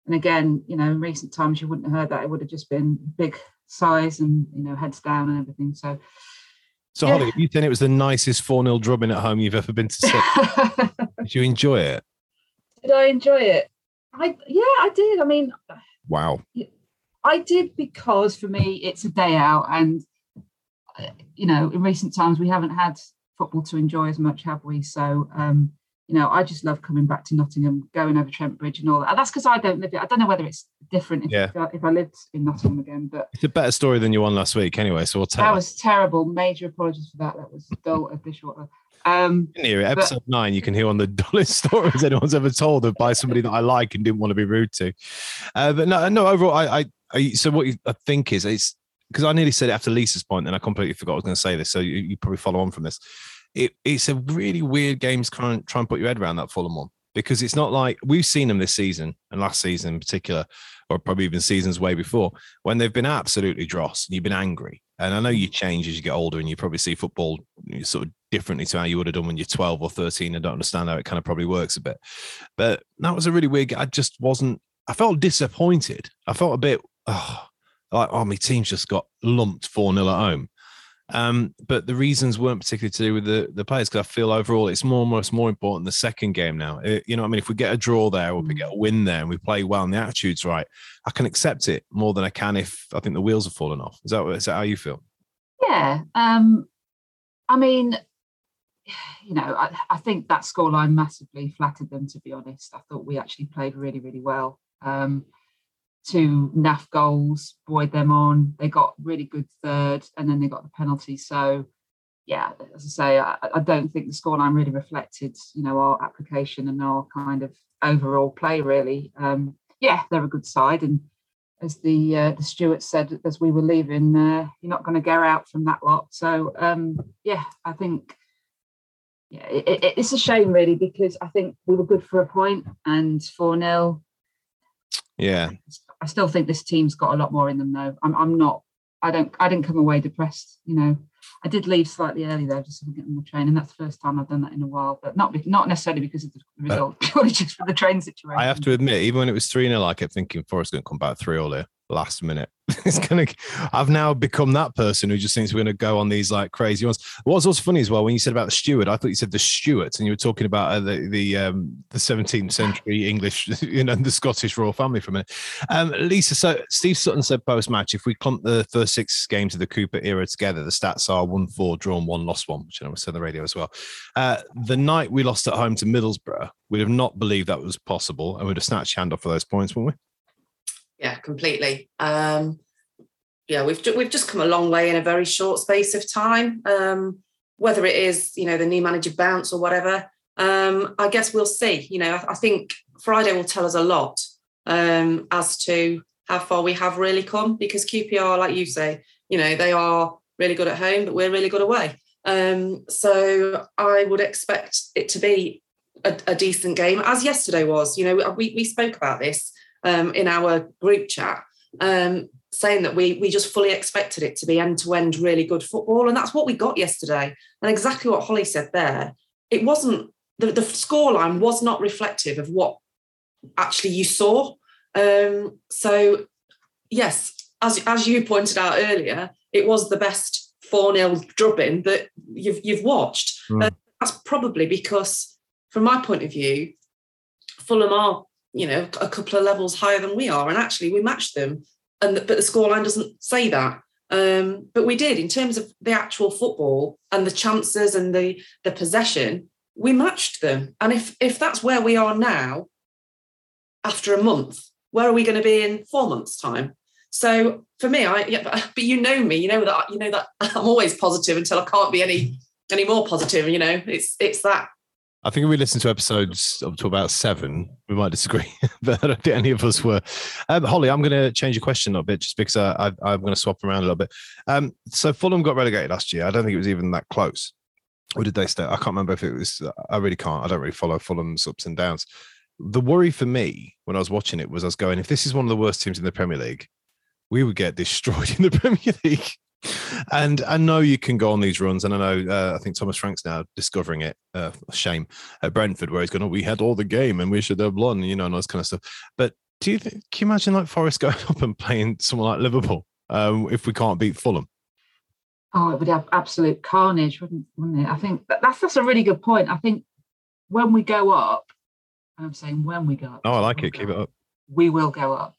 and again, you know, in recent times you wouldn't have heard that. It would have just been big size and you know heads down and everything. So so, yeah. Holly, you think it was the nicest 4 0 drubbing at home you've ever been to see? [laughs] did you enjoy it? Did I enjoy it? I Yeah, I did. I mean, wow. I did because for me, it's a day out. And, you know, in recent times, we haven't had football to enjoy as much, have we? So, um, you know, I just love coming back to Nottingham, going over Trent Bridge and all that. And that's because I don't live it. I don't know whether it's different if, yeah. if, I, lived in Nottingham again, but it's a better story than your one last week, anyway. So we'll tell. That was terrible. Major apologies for that. That was [laughs] dull a dishwater. Um, hear it. Episode but, nine, you can hear on the [laughs] dullest stories anyone's ever told by somebody that I like and didn't want to be rude to. Uh, but no, no. Overall, I, I, I so what I think is it's because I nearly said it after Lisa's point, and I completely forgot I was going to say this. So you, you probably follow on from this it, it's a really weird game to try and, try and put your head around that Fulham one because it's not like we've seen them this season and last season in particular, or probably even seasons way before, when they've been absolutely dross and you've been angry. And I know you mm-hmm. change as you get older and you probably see football sort of differently to how you would have done when you're 12 or 13 and don't understand how it kind of probably works a bit. But that was a really weird. I just wasn't, I felt disappointed. I felt a bit, oh, like, oh, my team's just got lumped 4 0 at home. Um, but the reasons weren't particularly to do with the, the players because I feel overall it's more almost more important the second game now. It, you know, I mean, if we get a draw there or we get a mm. win there and we play well and the attitude's right, I can accept it more than I can if I think the wheels have fallen off. Is that, is that how you feel? Yeah. Um, I mean, you know, I, I think that scoreline massively flattered them. To be honest, I thought we actually played really, really well. Um, two naff goals, buoyed them on. They got really good third, and then they got the penalty. So, yeah, as I say, I, I don't think the scoreline really reflected, you know, our application and our kind of overall play. Really, um, yeah, they're a good side, and as the uh, the steward said as we were leaving, uh, you're not going to get out from that lot. So, um, yeah, I think. Yeah, it, it, it's a shame really because I think we were good for a point and 4 0 yeah I still think this team's got a lot more in them though. I'm, I'm not. I don't. I didn't come away depressed. You know, I did leave slightly early though, just to get on the train, and that's the first time I've done that in a while. But not not necessarily because of the result, uh, [laughs] purely just for the train situation. I have to admit, even when it was three 0 I kept thinking Forest going to come back three all here. Last minute. [laughs] it's gonna. I've now become that person who just thinks we're gonna go on these like crazy ones. What's also funny as well when you said about the steward, I thought you said the Stuarts, and you were talking about uh, the the um, the 17th century English, [laughs] you know, the Scottish royal family for a minute. Um, Lisa, so Steve Sutton said post match, if we clump the first six games of the Cooper era together, the stats are one four, drawn one, lost one, which I was on the radio as well. Uh, the night we lost at home to Middlesbrough, we'd have not believed that was possible, and we'd have snatched hand off for those points, wouldn't we? Yeah, completely. Um, yeah, we've we've just come a long way in a very short space of time. Um, whether it is you know the new manager bounce or whatever, um, I guess we'll see. You know, I, I think Friday will tell us a lot um, as to how far we have really come because QPR, like you say, you know they are really good at home, but we're really good away. Um, so I would expect it to be a, a, decent game, as yesterday was. You know, we we spoke about this um, in our group chat. Um, saying that we we just fully expected it to be end to end really good football, and that's what we got yesterday. And exactly what Holly said there, it wasn't the, the scoreline was not reflective of what actually you saw. Um, so yes, as as you pointed out earlier, it was the best four 0 drubbing that you've you've watched. Mm. Uh, that's probably because, from my point of view, Fulham are you know a couple of levels higher than we are, and actually we matched them and but the scoreline doesn't say that. Um, but we did in terms of the actual football and the chances and the the possession. We matched them, and if if that's where we are now, after a month, where are we going to be in four months' time? So for me, I yeah, but, but you know me, you know that you know that [laughs] I'm always positive until I can't be any any more positive. You know, it's it's that I think if we listen to episodes up to about seven, we might disagree, [laughs] but I don't think any of us were. Um, Holly, I'm going to change your question a bit just because I, am going to swap around a little bit. Um, so Fulham got relegated last year. I don't think it was even that close. Or did they stay? I can't remember if it was. I really can't. I don't really follow Fulham's ups and downs. The worry for me when I was watching it was I was going, if this is one of the worst teams in the Premier League, we would get destroyed [laughs] in the Premier League and I know you can go on these runs, and I know uh, I think Thomas Frank's now discovering it. Uh, shame at Brentford, where he's going, oh, "We had all the game, and we should have won," you know, and all this kind of stuff. But do you think, can you imagine like Forest [laughs] going up and playing someone like Liverpool um, if we can't beat Fulham? Oh, it would have absolute carnage, wouldn't, wouldn't it? I think that's that's a really good point. I think when we go up, I'm saying when we go up. Oh, I like it. Keep it up. We will go up,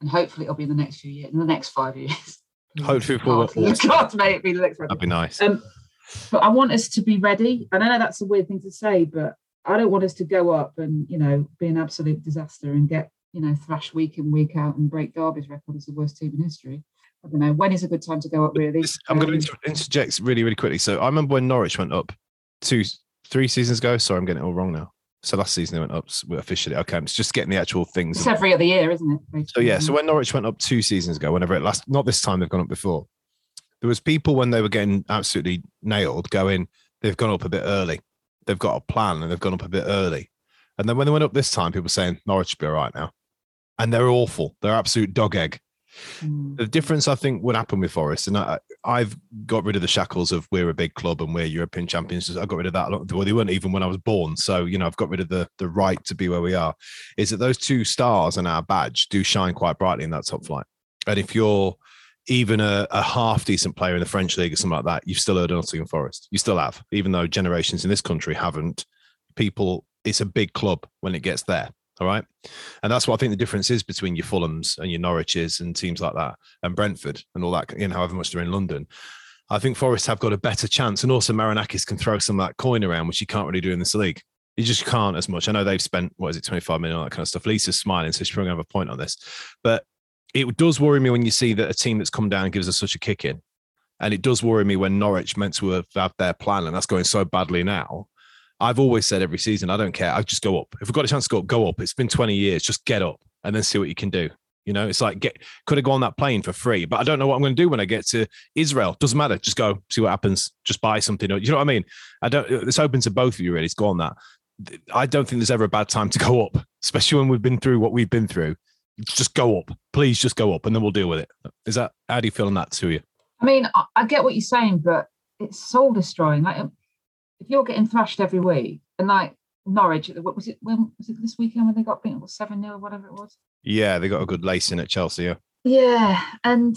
and hopefully it'll be in the next few years, in the next five [laughs] years. Hopefully, for God, mate, be the That'd be nice. Um, but I want us to be ready. And I know that's a weird thing to say, but I don't want us to go up and you know be an absolute disaster and get you know thrashed week in week out and break Derby's record as the worst team in history. I don't know when is a good time to go up. Really, I'm um, going to interject really, really quickly. So I remember when Norwich went up two, three seasons ago. Sorry, I'm getting it all wrong now. So last season they went up officially. Okay, it's just getting the actual things. It's every other year, isn't it? Basically? So yeah, so when Norwich went up two seasons ago, whenever it last, not this time they've gone up before. There was people when they were getting absolutely nailed, going, they've gone up a bit early. They've got a plan and they've gone up a bit early. And then when they went up this time, people were saying Norwich should be all right now, and they're awful. They're absolute dog egg. Mm. The difference I think would happen with Forest, and I, have got rid of the shackles of we're a big club and we're European champions. I got rid of that. Well, they weren't even when I was born, so you know I've got rid of the the right to be where we are. Is that those two stars and our badge do shine quite brightly in that top flight, and if you're even a, a, half decent player in the French league or something like that, you've still heard of Nottingham Forest. You still have, even though generations in this country haven't. People, it's a big club when it gets there. All right. And that's what I think the difference is between your Fulhams and your Norwiches and teams like that and Brentford and all that, you know, however much they're in London. I think Forest have got a better chance. And also Marinakis can throw some of that coin around, which you can't really do in this league. You just can't as much. I know they've spent, what is it, 25 million, all that kind of stuff. Lisa's smiling, so she's probably going to have a point on this. But it does worry me when you see that a team that's come down gives us such a kick in. And it does worry me when Norwich meant to have, have their plan and that's going so badly now I've always said every season, I don't care. I just go up. If we've got a chance to go up, go up. It's been 20 years. Just get up and then see what you can do. You know, it's like get could have gone on that plane for free, but I don't know what I'm going to do when I get to Israel. Doesn't matter. Just go, see what happens. Just buy something. You know what I mean? I don't. It's open to both of you. Really, it's go on that. I don't think there's ever a bad time to go up, especially when we've been through what we've been through. Just go up, please. Just go up, and then we'll deal with it. Is that how do you feel on that to you? I mean, I get what you're saying, but it's soul destroying. Like if you're getting thrashed every week, and like Norwich, what was it? When was it this weekend when they got beaten seven 0 whatever it was? Yeah, they got a good lacing at Chelsea. Yeah. Yeah, and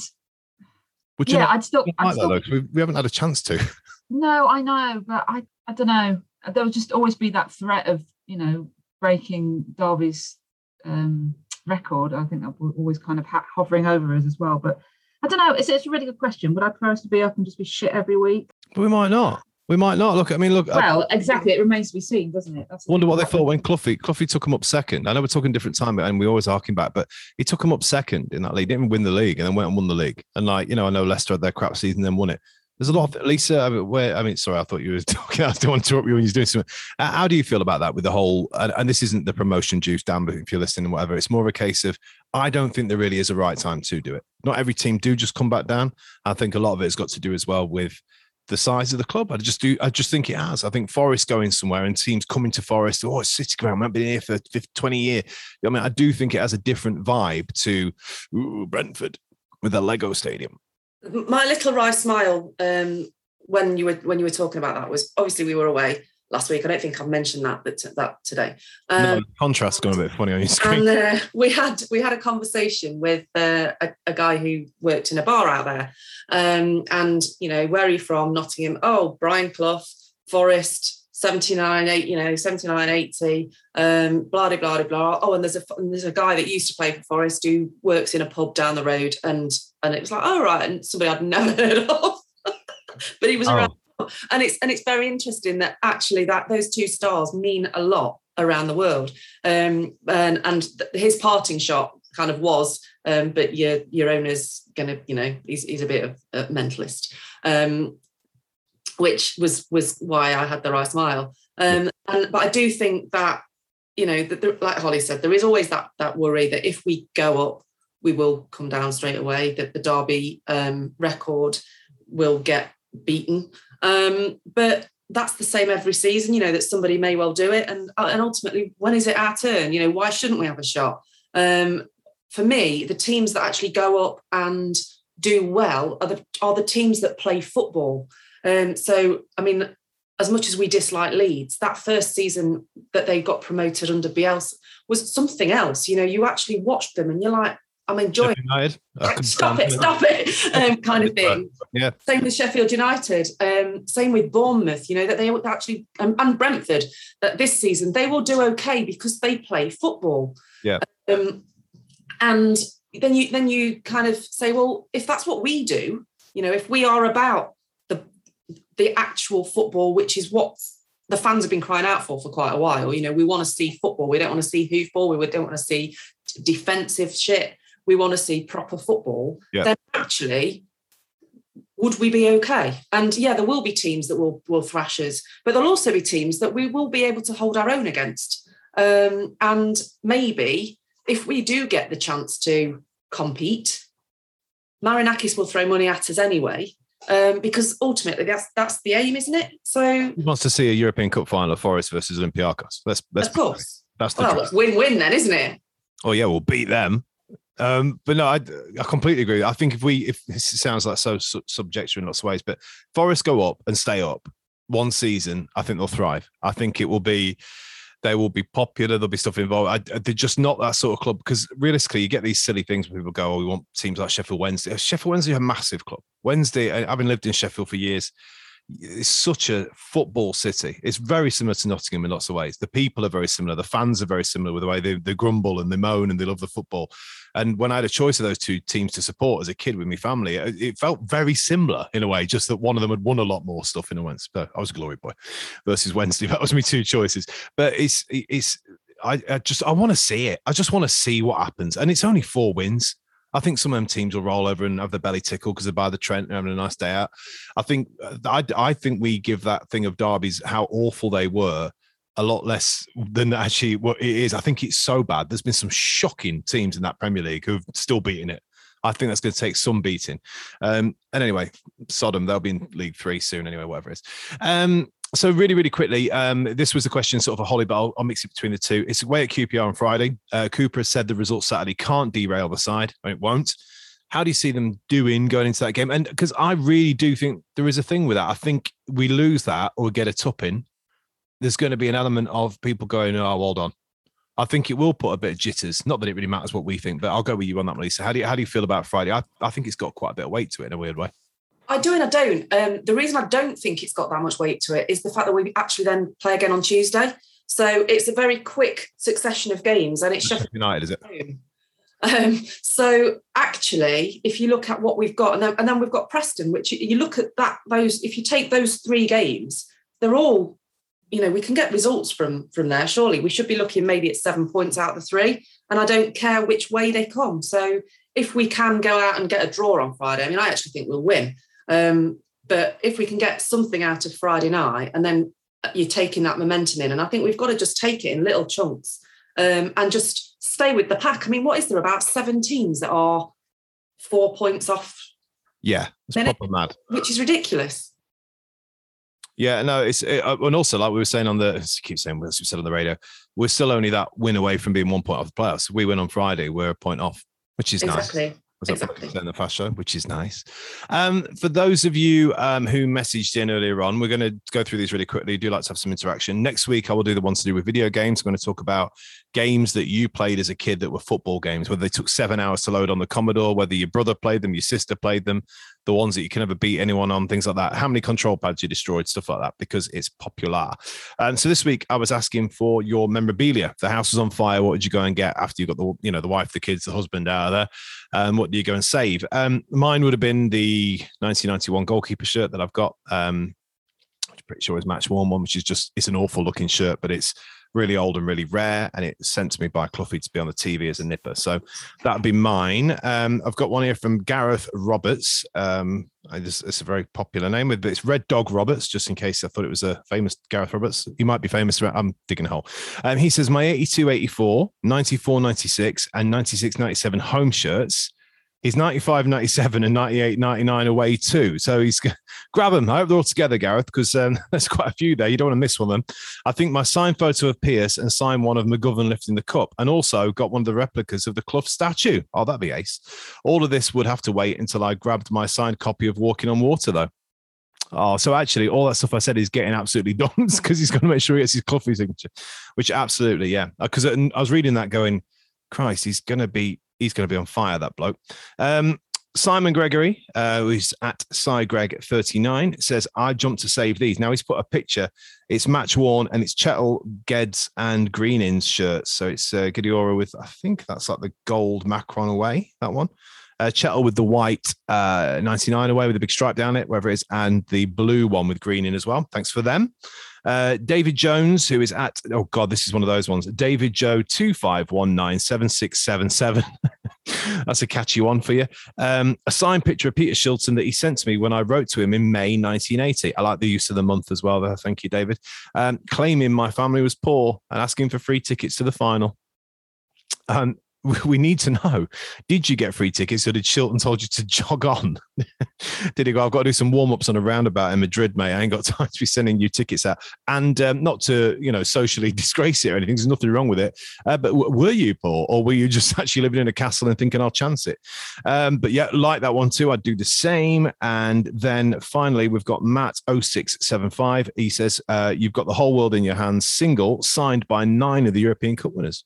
Would yeah, I'd still, like I'd that still though? 'Cause we, we haven't had a chance to. [laughs] No, I know, but I, I don't know. There will just always be that threat of, you know, breaking Derby's um, record. I think that will always kind of ha- hovering over us as well. But I don't know. It's, it's a really good question. Would I prefer us to be up and just be shit every week? But we might not. We might not. Look, I mean, look. I Well, exactly. It remains to be seen, doesn't it? That's wonder what they thought when Cloughie Cloughie took him up second. I know we're talking different time, and we always harking back, but he took him up second in that league. Didn't win the league, and then went and won the league. And like you know, I know Leicester had their crap season, then won it. There's a lot of Lisa. I mean, where I mean, sorry, I thought you were [laughs] talking. I don't want to interrupt you when you're doing something. How do you feel about that with the whole? And, and this isn't the promotion juice, Dan, but if you're listening and whatever, it's more of a case of I don't think there really is a right time to do it. Not every team do just come back down. I think a lot of it has got to do as well with the size of the club. I just do. I just think it has. I think Forest going somewhere and teams coming to Forest. Oh, it's City Ground. I've been here for 50, 20 years. I mean, I do think it has a different vibe to ooh, Brentford with a Lego stadium. My little wry smile um, when you were when you were talking about that was obviously we were away last week. I don't think I've mentioned that but that today. Um, no, contrast's gone a bit funny on your screen. and uh, we had we had a conversation with uh, a, a guy who worked in a bar out there um, and you know where are you from nottingham oh brian clough forest 79 8 you know 79 80 um blah blah blah blah oh and there's a and there's a guy that used to play for forest who works in a pub down the road and and it was like oh right and somebody i'd never [laughs] heard of but he was Oh. around and it's and it's very interesting that actually that those two stars mean a lot around the world. Um and and his parting shot kind of was um but your your owner's gonna you know he's, he's a bit of a mentalist um which was was why i had the right smile. Um and but i do think that you know that like holly said there is always that that worry that if we go up we will come down straight away that the derby um record will get beaten um but that's the same every season you know that somebody may well do it. And uh, and ultimately when is it our turn? You know why shouldn't we have a shot? Um for me the teams that actually go up and do well are the are the teams that play football. Um so i mean as much as we dislike Leeds, that first season that they got promoted under Bielsa was something else. You know, you actually watched them and you're like, I'm enjoying United. Stop it, stop it, [laughs] um, kind of thing. Yeah. Same with Sheffield United. Um, same with Bournemouth. You know that they actually um, and Brentford that this season they will do okay because they play football. Yeah. Um, and then you then you kind of say, well, if that's what we do, you know, if we are about the the actual football, which is what the fans have been crying out for for quite a while. You know, we want to see football. We don't want to see hoofball. We don't want to see defensive shit. We want to see proper football. Yeah. Then actually, would we be okay? And yeah, there will be teams that will will thrash us, but there'll also be teams that we will be able to hold our own against. Um, and maybe if we do get the chance to compete, Marinakis will throw money at us anyway. Um, because ultimately that's that's the aim, isn't it? So Who wants to see a European Cup final of Forest versus Olympiacos? Let's, let's of course. That's the Well, win-win then, isn't it? oh yeah, we'll beat them. Um, but no, I, I completely agree. I think if we, if this sounds like so su- subjective in lots of ways, but Forest go up and stay up one season, I think they'll thrive. I think it will be, they will be popular. There'll be stuff involved. I, they're just not that sort of club because realistically, you get these silly things where people go, "Oh, we want teams like Sheffield Wednesday." Sheffield Wednesday are a massive club. Wednesday, I- having lived in Sheffield for years, it's such a football city. It's very similar to Nottingham in lots of ways. The people are very similar. The fans are very similar with the way they, they grumble and they moan and they love the football. And when I had a choice of those two teams to support as a kid with my family, it, it felt very similar in a way, just that one of them had won a lot more stuff in a sense. But I was a glory boy [laughs] versus Wednesday. That was my two choices. But it's it's I, I just I want to see it. I just want to see what happens. And it's only four wins. I think some of them teams will roll over and have the belly tickle because they're by the Trent and having a nice day out. I think uh, I, I think we give that thing of derbies how awful they were a lot less than actually what it is. I think it's so bad. There's been some shocking teams in that Premier League who've still beaten it. I think that's going to take some beating. Um, and anyway, Sodom, they'll be in League Three soon anyway, whatever it is. Um, so really, really quickly, um, this was a question sort of a Holly, but I'll, I'll mix it between the two. It's away at QPR on Friday. Uh, Cooper has said the result Saturday can't derail the side, and it won't. How do you see them doing going into that game? And because I really do think there is a thing with that. I think we lose that or get a tupping. There's going to be an element of people going, "Oh, hold on." I think it will put a bit of jitters. Not that it really matters what we think, but I'll go with you on that, Melissa. How do you how do you feel about Friday? I, I think it's got quite a bit of weight to it in a weird way. I do and I don't. Um, the reason I don't think it's got that much weight to it is the fact that we actually then play again on Tuesday. So it's a very quick succession of games, and it's Sheffield United, is it? Um, so actually, if you look at what we've got, and then, and then we've got Preston, which you, you look at that those. If you take those three games, they're all, you know, we can get results from from there. Surely we should be looking maybe at seven points out of the three, and I don't care which way they come. So if we can go out and get a draw on Friday, I mean, I actually think we'll win. Um, but if we can get something out of Friday night, and then you're taking that momentum in. And I think we've got to just take it in little chunks um, and just stay with the pack. I mean, what is there about seven teams that are four points off? Yeah, it's proper mad, which is ridiculous. Yeah, no, it's it, uh, and also like we were saying on the keep saying as we said on the radio, we're still only that win away from being one point off the playoffs. We win on Friday, we're a point off, which is exactly. nice. Was exactly. the fast show, which is nice. Um, for those of you um, who messaged in earlier on, we're going to go through these really quickly. Do like to have some interaction. Next week, I will do the ones to do with video games. I'm going to talk about games that you played as a kid that were football games, whether they took seven hours to load on the Commodore, whether your brother played them, your sister played them, the ones that you can never beat anyone on, things like that. How many control pads you destroyed, stuff like that, because it's popular. And so this week I was asking for your memorabilia. The house was on fire. What did you go and get after you got the, you know, the wife, the kids, the husband out of there? Um, what do you go and save? Um, mine would have been the 1991 goalkeeper shirt that I've got. Um, I'm pretty sure is match worn one, which is just it's an awful looking shirt, but it's really old and really rare, and it's sent to me by Cloughie to be on the TV as a nipper. So that'd be mine. Um, I've got one here from Gareth Roberts. Um, just, it's a very popular name, but it's Red Dog Roberts, just in case I thought it was a famous Gareth Roberts. He might be famous. I'm digging a hole. Um, he says, My 82 84, 94 96, and 96 97 home shirts He's 95, 97, and 98, 99 away too. So he's grab them. I hope they're all together, Gareth, because um, [laughs] there's quite a few there. You don't want to miss one of them. I think my signed photo of Pearce and signed one of McGovern lifting the cup, and also got one of the replicas of the Clough statue. Oh, that'd be ace. All of this would have to wait until I grabbed my signed copy of Walking on Water, though. Oh, so actually, all that stuff I said is getting absolutely [laughs] done because he's going to make sure he gets his Cloughie signature, which absolutely, yeah. Because uh, I was reading that going, Christ, he's going to be he's going to be on fire, that bloke. Um, Simon Gregory, uh, who's at CyGreg39, says, I jumped to save these. Now he's put a picture. It's match worn and it's Chettle, Geds, and Greenings shirts. So it's uh, Guedioura with, I think that's like the gold Macron away, that one. Uh, Chettle with the white uh, 99 away with a big stripe down it, wherever it is, and the blue one with green in as well. Thanks for them. Uh, David Jones, who is at, oh God, this is one of those ones. David Joe 25197677. [laughs] That's a catchy one for you. Um, a signed picture of Peter Shilton that he sent to me when I wrote to him in May 1980. I like the use of the month as well. There. Thank you, David. Um, claiming my family was poor and asking for free tickets to the final. Um, [laughs] we need to know did you get free tickets or did Shilton told you to [laughs] jog on? did he go, I've got to do some warm ups on a roundabout in Madrid, mate. I ain't got [laughs] time to be sending you tickets out. And um, not to, you know, socially disgrace it or anything, there's nothing wrong with it. Uh, but w- were you, poor or were you just actually living in a castle and thinking I'll chance it? Um, but yeah, like that one too. I'd do the same. And then finally, we've got Matt0675. He says, uh, You've got the whole world in your hands, single, signed by nine of the European Cup winners.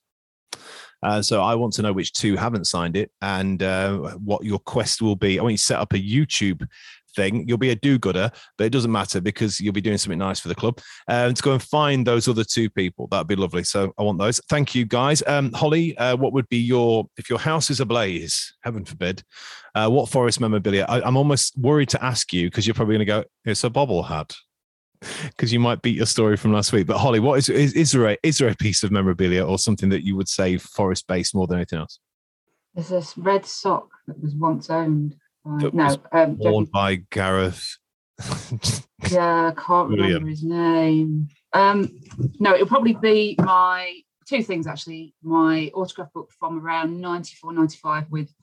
Uh, so I want to know which two haven't signed it and uh, what your quest will be. I want you to set up a YouTube thing. You'll be a do-gooder, but it doesn't matter because you'll be doing something nice for the club. Um, to go and find those other two people, that'd be lovely. So I want those. Thank you, guys. Um, Holly, uh, what would be your if your house is ablaze? Heaven forbid. Uh, what Forest memorabilia? I, am almost worried to ask you because you're probably going to go. It's a bobble hat [laughs] because you might beat your story from last week. But Holly, what is, is is there a is there a piece of memorabilia or something that you would say forest based more than anything else? There's this red sock that was once owned. By, no, um, worn by Gareth. [laughs] yeah, I can't William. remember his name. Um, no, it'll probably be my two things actually. My autograph book from around 94, 95 with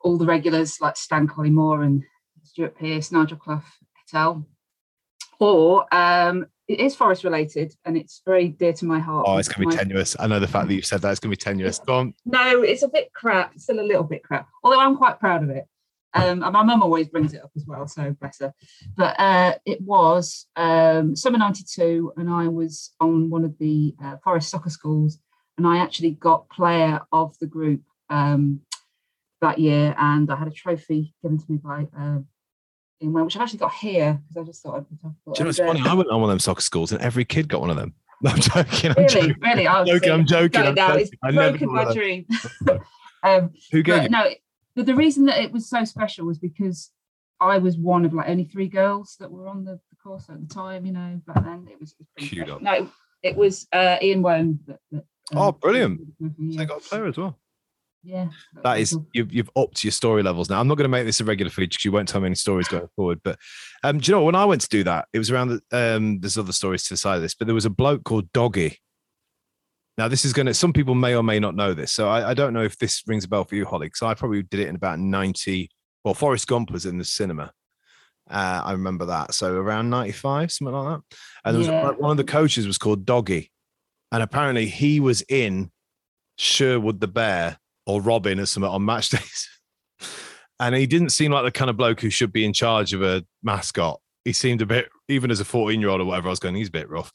all the regulars like Stan Collymore and Stuart Pearce, Nigel Clough, et or um, it is forest related and it's very dear to my heart. Oh, it's going to be my... tenuous. I know the fact that you said that it's going to be tenuous. Go on. No, it's a bit crap. It's still a little bit crap, although I'm quite proud of it. Um, and my mum always brings it up as well, so bless her. But uh, it was um, summer '92, and I was on one of the uh, forest soccer schools, and I actually got player of the group um, that year, and I had a trophy given to me by uh, in which I've actually got here because I just thought I'd be topical. Do you know what's funny? I went on one of them soccer schools and every kid got one of them. No, [laughs] I'm joking. I'm Really, joking. really, I was joking, I'm joking, I'm. It's joking. I broken my dream. [laughs] um, Who gave but no, but the reason that it was so special was because I was one of like only three girls that were on the, the course at the time. You know, back then it was, it was Queued up. No, it was uh, Ian Woan. That, that, um, Oh, brilliant. They got a player as well. Yeah That is, cool. you've, you've upped your story levels now. I'm not going to make this a regular feature because you won't tell me any stories going forward. But um, do you know when I went to do that, it was around the, um, there's other stories to the side of this, but there was a bloke called Doggy. Now, this is going to, some people may or may not know this. So I, I don't know if this rings a bell for you, Holly, because I probably did it in about 90. Well, Forrest Gump was in the cinema. Uh, I remember that. So around 95, something like that. And there was one of the coaches was called Doggy. And apparently he was in Sherwood the Bear or Robin or something on match [laughs] days. And he didn't seem like the kind of bloke who should be in charge of a mascot. He seemed a bit, even as a 14 year old or whatever, I was going, he's a bit rough.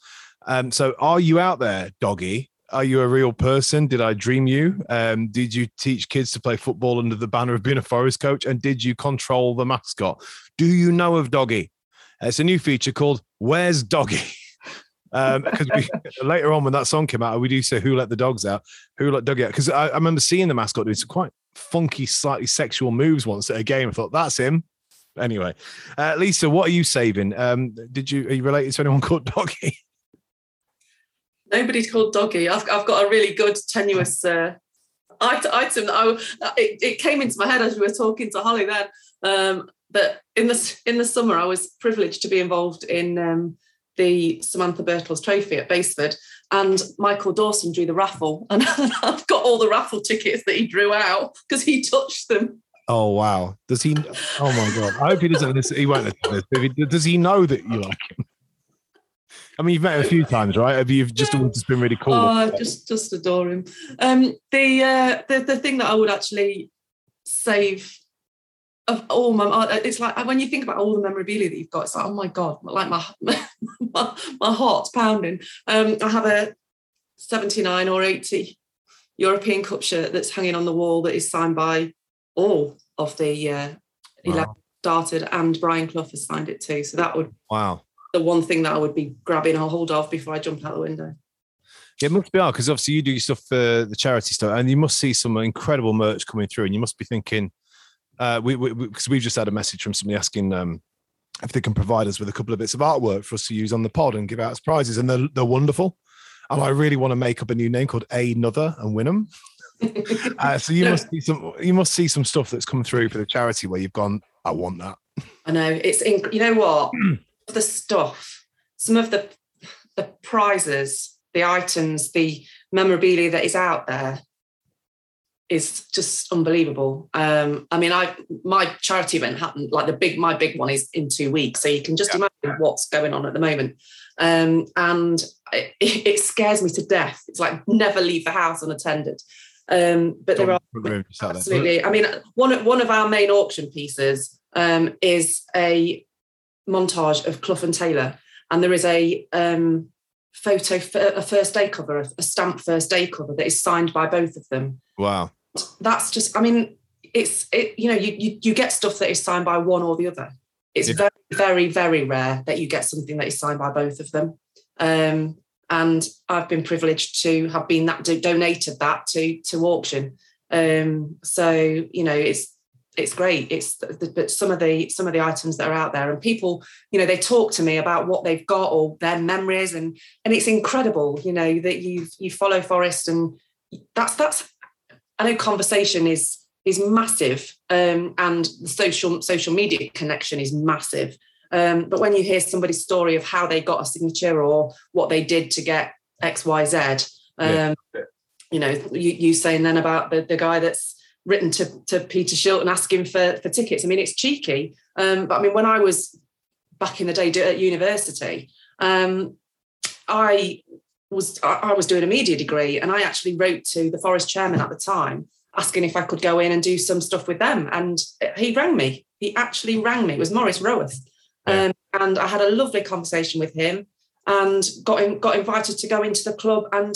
Um, so are you out there, doggy? Are you a real person? Did I dream you? Um, did you teach kids to play football under the banner of being a forest coach? And did you control the mascot? Do you know of Doggy? It's a new feature called Where's Doggy? [laughs] Because we [laughs] later on when that song came out, we do say who let the dogs out, who let Doggy out. Because I, I remember seeing the mascot doing some quite funky, slightly sexual moves once at a game. I thought that's him. Anyway, uh, Lisa, what are you saving? Um, did you are you related to anyone [laughs] called Doggy? Nobody's called Doggy. I've, I've got a really good tenuous uh, item that I it, it came into my head as we were talking to Holly then. Um, but in the in the summer, I was privileged to be involved in um, the Samantha Birtles Trophy at Basford, and Michael Dawson drew the raffle, [laughs] and I've got all the raffle tickets that he drew out because he touched them. Oh wow! Does he? Oh my god! I hope he doesn't. Listen, he won't listen to this. But if he, does he know that you like him? I mean, you've met him a few times, right? Have you just always been really cool? Oh, I just just adore him. Um, the uh, the the thing that I would actually save of all my, uh, it's like when you think about all the memorabilia that you've got, it's like oh my god, like my my, [laughs] my heart's pounding. Um, I have a seventy nine or eighty European Cup shirt that's hanging on the wall that is signed by all of the uh, Wow. started, and Brian Clough has signed it too. So that would wow. the one thing that I would be grabbing a hold of before I jump out the window. Yeah, it must be hard because obviously you do your stuff for the charity stuff, and you must see some incredible merch coming through, and you must be thinking, uh, we because we, because we've just had a message from somebody asking um, if they can provide us with a couple of bits of artwork for us to use on the pod and give out as prizes, and they're they're wonderful. And I really want to make up a new name called Another and win them. [laughs] Uh, so you must see some you must see some stuff that's come through for the charity where you've gone, I want that. I know it's inc- you know what the stuff, some of the the prizes, the items, the memorabilia that is out there is just unbelievable. Um, I mean, I my charity event happened like the big my big one is in two weeks, so you can just imagine what's going on at the moment. Um, and [laughs] it, it scares me to death. It's like never leave the house unattended. Um, but there are Front room, just out there. Absolutely. I mean, one of, one of our main auction pieces um, is a montage of Clough and Taylor, and there is a um, photo, a first day cover, a stamp first day cover that is signed by both of them. Wow. That's just, I mean, it's it. You know, you you, you get stuff that is signed by one or the other. It's Yeah. very, very, very rare that you get something that is signed by both of them. Um, and I've been privileged to have been that do- donated that to to auction. Um, so you know, it's it's great. It's the, but some of the some of the items that are out there, and people, you know, they talk to me about what they've got or their memories, and and it's incredible. You know that you you follow Forest, and that's that's. I know conversation is is massive, um, and the social social media connection is massive. Um, but when you hear somebody's story of how they got a signature or what they did to get X, Y, Z, um, Yeah. you know, you, you saying then about the, the guy that's written to, to Peter Shilton asking for, for tickets. I mean, it's cheeky. Um, but I mean, when I was back in the day at university, um, I was I, I was doing a media degree and I actually wrote to the forest chairman at the time asking if I could go in and do some stuff with them. And he rang me. He actually rang me. It was Morris. Yeah. Um, and I had a lovely conversation with him and got him, got invited to go into the club and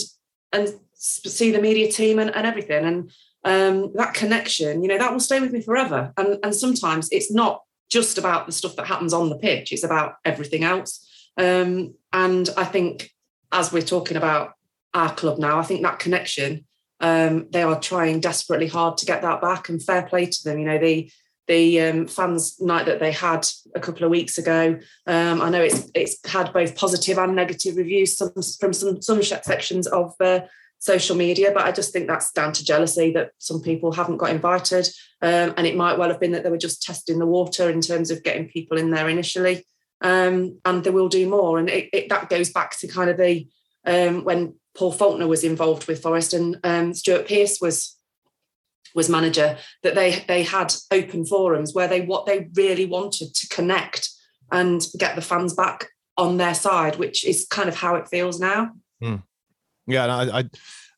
and see the media team and, and everything. And um, that connection, you know, that will stay with me forever. And, and sometimes it's not just about the stuff that happens on the pitch, it's about everything else. Um, and I think as we're talking about our club now, I think that connection, um, they are trying desperately hard to get that back and fair play to them. You know, the the um, fans night that they had a couple of weeks ago. Um, I know it's it's had both positive and negative reviews some, from some some sections of uh, social media, but I just think that's down to jealousy that some people haven't got invited, um, and it might well have been that they were just testing the water in terms of getting people in there initially, um, and they will do more. And it, it, that goes back to kind of the um, when Paul Faulkner was involved with Forest and um, Stuart Pearce was was manager that they they had open forums where they what they really wanted to connect and get the fans back on their side, which is kind of how it feels now. Mm. Yeah, and I, I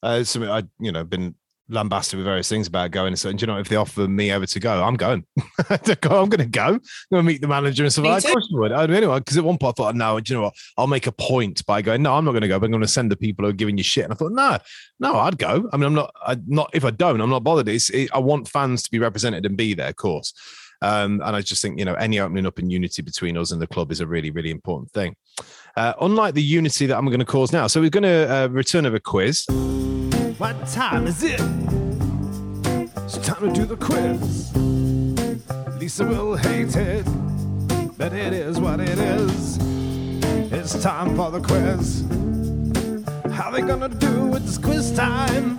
uh, I you know been lambasted with various things about going and saying, you know, if they offer me over to go, I'm going. I'm going to go. I'm going to meet the manager and stuff. Of course I would. I mean, anyway, because at one point I thought, no, do you know what? I'll make a point by going, no, I'm not going to go, but I'm going to send the people who are giving you shit. And I thought, no, no, I'd go. I mean, I'm not, I not if I don't, I'm not bothered. It's, it, I want fans to be represented and be there, of course. Um, and I just think, you know, any opening up and unity between us and the club is a really, really important thing. Uh, unlike the unity that I'm going to cause now. So we're going to uh, return of a quiz. What time is it? It's time to do the quiz. Lisa will hate it, but it is what it is. It's time for the quiz. How they gonna do with this quiz time?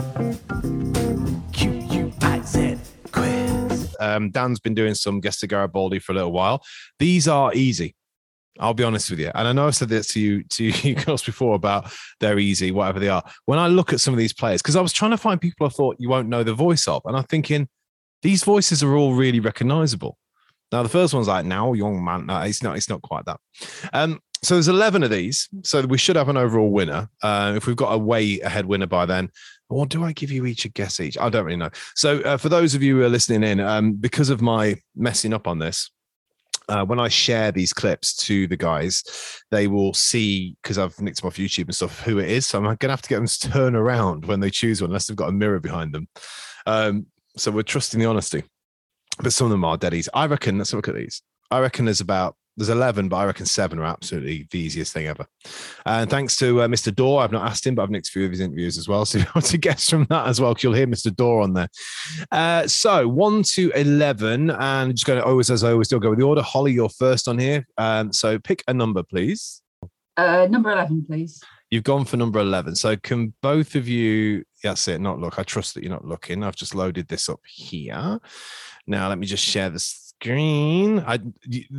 Q U I Z quiz. Um, Dan's been doing some guest Garibaldi for a little while. These are easy. I'll be honest with you. And I know I've said this to you to [laughs] you girls before about they're easy, whatever they are. When I look at some of these players, because I was trying to find people I thought you won't know the voice of, and I'm thinking these voices are all really recognizable. Now the first one's like now young man. No, it's not. It's not quite that. Um, so there's 11 of these, so we should have an overall winner. Uh, if we've got a way ahead winner by then, or do I give you each a guess each? I don't really know. So uh, for those of you who are listening in, um, because of my messing up on this, uh, when I share these clips to the guys, they will see because I've nicked them off YouTube and stuff who it is. So I'm going to have to get them to turn around when they choose one, unless they've got a mirror behind them. Um, so we're trusting the honesty, but some of them are deadies. I reckon. Let's look at these. I reckon there's about there's 11, but I reckon seven are absolutely the easiest thing ever. And thanks to uh, Mr. Dorr, I've not asked him, but I've nicked a few of his interviews as well. [laughs] So you want to guess from that as well, because you'll hear Mr. Dorr on there. Uh, so one to 11, and just going to always, as I always do, go with the order. Holly, you're first on here. Um, so pick a number, please. Uh, number 11, please. You've gone for number 11. So can both of you, that's it, not look. I trust that you're not looking. I've just loaded this up here. Now, let me just share this screen. I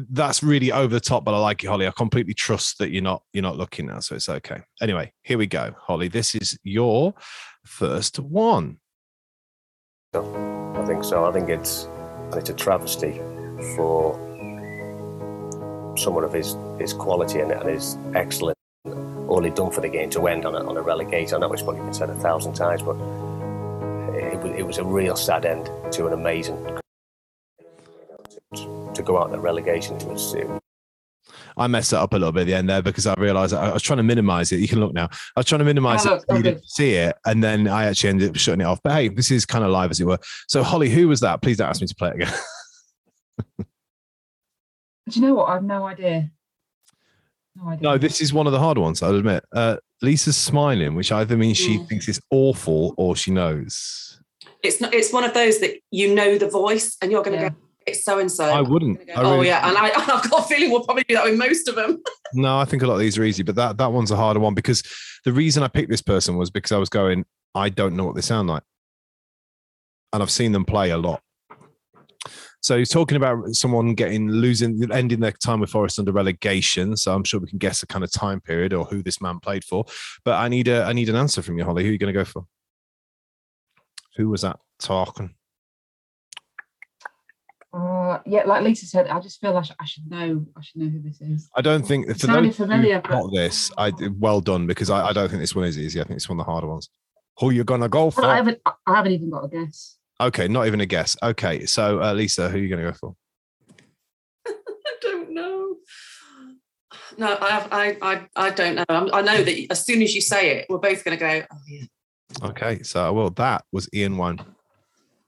that's really over the top, but I like it, Holly. I completely trust that you're not you're not looking now, so it's okay. Anyway, here we go, Holly. This is your first one. I think so. I think it's it's a travesty for someone of his his quality and, and his excellent all he'd done for the game to end on a, on a relegation. I know it's probably been said a thousand times, but it, it, it was a real sad end to an amazing to go out in the relegation. It was, it I messed it up a little bit at the end there because I realized I was trying to minimize it. You can look now. I was trying to minimize it. You didn't see it. And then I actually ended up shutting it off. But hey, this is kind of live as it were. So, Holly, who was that? Please don't ask me to play it again. [laughs] Do you know what? I have no idea. No, idea. no, this is one of the hard ones, I'll admit. Uh, Lisa's smiling, which either means she mm. thinks it's awful or she knows. It's not. It's one of those that you know the voice, and you're going to yeah. go it's so and so. I wouldn't. Go, I oh, really oh yeah, and I, [laughs] I've got a feeling we'll probably do that with most of them. [laughs] no, I think a lot of these are easy, but that that one's a harder one because the reason I picked this person was because I was going, I don't know what they sound like, and I've seen them play a lot. So he's talking about someone getting losing, ending their time with Forest under relegation. So I'm sure we can guess a kind of time period or who this man played for. But I need a I need an answer from you, Holly. Who are you going to go for? Who was that talking? Uh, yeah, like Lisa said, I just feel I, sh- I should know. I should know who this is. I don't think for those familiar, got this. I well done because I, I don't think this one is easy. I think it's one of the harder ones. Who you gonna go for? Well, I haven't. I haven't even got a guess. Okay, not even a guess. Okay, so uh, Lisa, who are you gonna go for? [laughs] I don't know. No, I, I, I, I don't know. I know that as soon as you say it, we're both going to go. Oh yeah. Okay, so well, that was Ian Woan.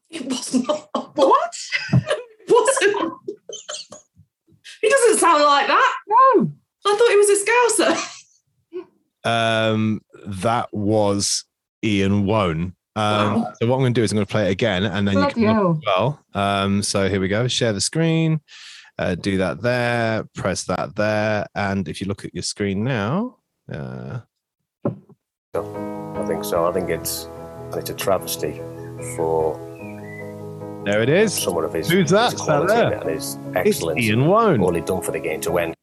It was not. What? [laughs] It he doesn't sound like that. No. I thought he was a scouser. [laughs] Um, that was Ian Woan. Um, Wow. So what I'm going to do is I'm going to play it again, and then you can look as well. Um, so here we go. Share the screen. Uh, do that there. Press that there, and if you look at your screen now, uh, I think so. I think it's it's a travesty for there it is. someone of his, Who's that? his Is that quality there? and his It's excellence. Ian Woan. All he'd done for the game to end.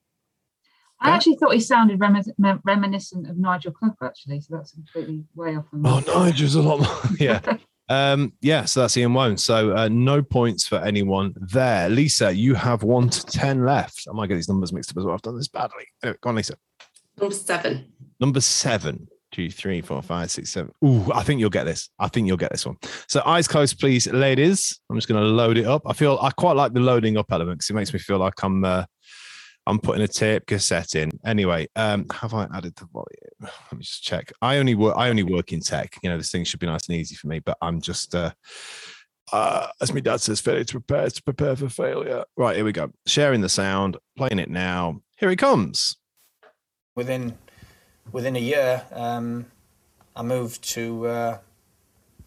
I actually thought he sounded remis- rem- reminiscent of Nigel Cooper, actually. So that's completely way off. From Oh, Nigel's a lot more. [laughs] yeah. [laughs] Um, yeah, so that's Ian Woan. So uh, no points for anyone there. Lisa, you have one to 10 left. I might get these numbers mixed up as well. I've done this badly. Anyway, go on, Lisa. Number seven. Number seven. Two, three, four, five, six, seven. Ooh, I think you'll get this. I think you'll get this one. So eyes closed, please, ladies. I'm just going to load it up. I feel I quite like the loading up element because it makes me feel like I'm uh, I'm putting a tape cassette in. Anyway, um, have I added the volume? Let me just check. I only work. I only work in tech. You know, this thing should be nice and easy for me, but I'm just. Uh, uh, as my dad says, failure to prepare to prepare for failure. Right, here we go. Sharing the sound, playing it now. Here it comes. within within a year, um, I moved to uh,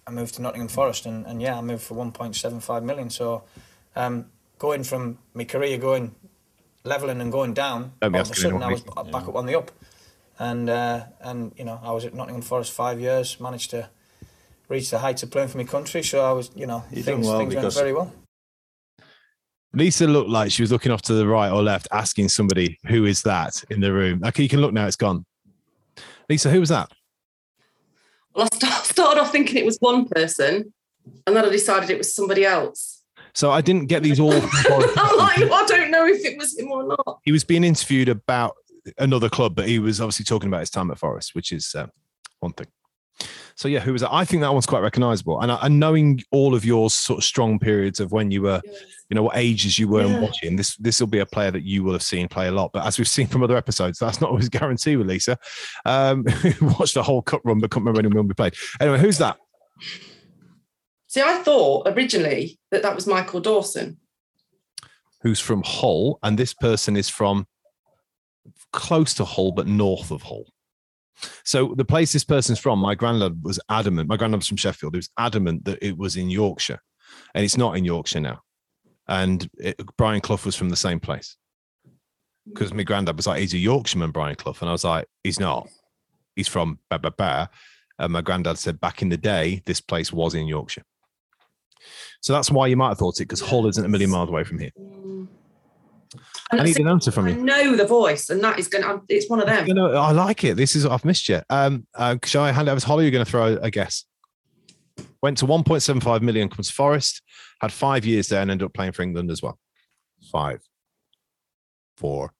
I moved to Nottingham Forest, and, and yeah, I moved for 1.75 million. So um, going from my career going leveling and going down, all of a sudden I was please. back up on the up, and uh, and you know I was at Nottingham Forest five years, managed to reach the heights of playing for my country. So I was, you know, You've done things, well things went very well. Lisa looked like she was looking off to the right or left, asking somebody, who is that in the room? Okay, you can look now, it's gone. Lisa, who was that? Well, I started off thinking it was one person, and then I decided it was somebody else. So I didn't get these all. [laughs] I'm like, I don't know if it was him or not. he was being interviewed about another club, but he was obviously talking about his time at Forest, which is uh, one thing. So yeah, who was that? I think that one's quite recognisable, and, and knowing all of your sort of strong periods of when you were, you know, what ages you were and Yeah. watching, this this will be a player that you will have seen play a lot. But as we've [laughs] seen from other episodes, that's not always [laughs] guaranteed with Lisa. Um, [laughs] watched the whole cup run, but can't remember anyone we played. Anyway, who's that? See, I thought originally that that was Michael Dawson. Who's from Hull, and this person is from close to Hull, but north of Hull. So the place this person's from, my granddad was adamant. My granddad was from Sheffield. He was adamant that it was in Yorkshire, and it's not in Yorkshire now. And it, Brian Clough was from the same place because my granddad was like, "He's a Yorkshireman, Brian Clough," and I was like, "He's not. He's from ba ba ba." And my granddad said, "Back in the day, this place was in Yorkshire." So that's why you might have thought it because Hull isn't a million miles away from here. I need an answer from you. I know the voice, and that is going to, it's one of them. You know, I like it. This is I've missed you. Um, uh, shall I hand it over to Holly? You're going to throw a guess. Went to 1.75 million. Comes Forest. Had five years there and ended up playing for England as well. Five, four,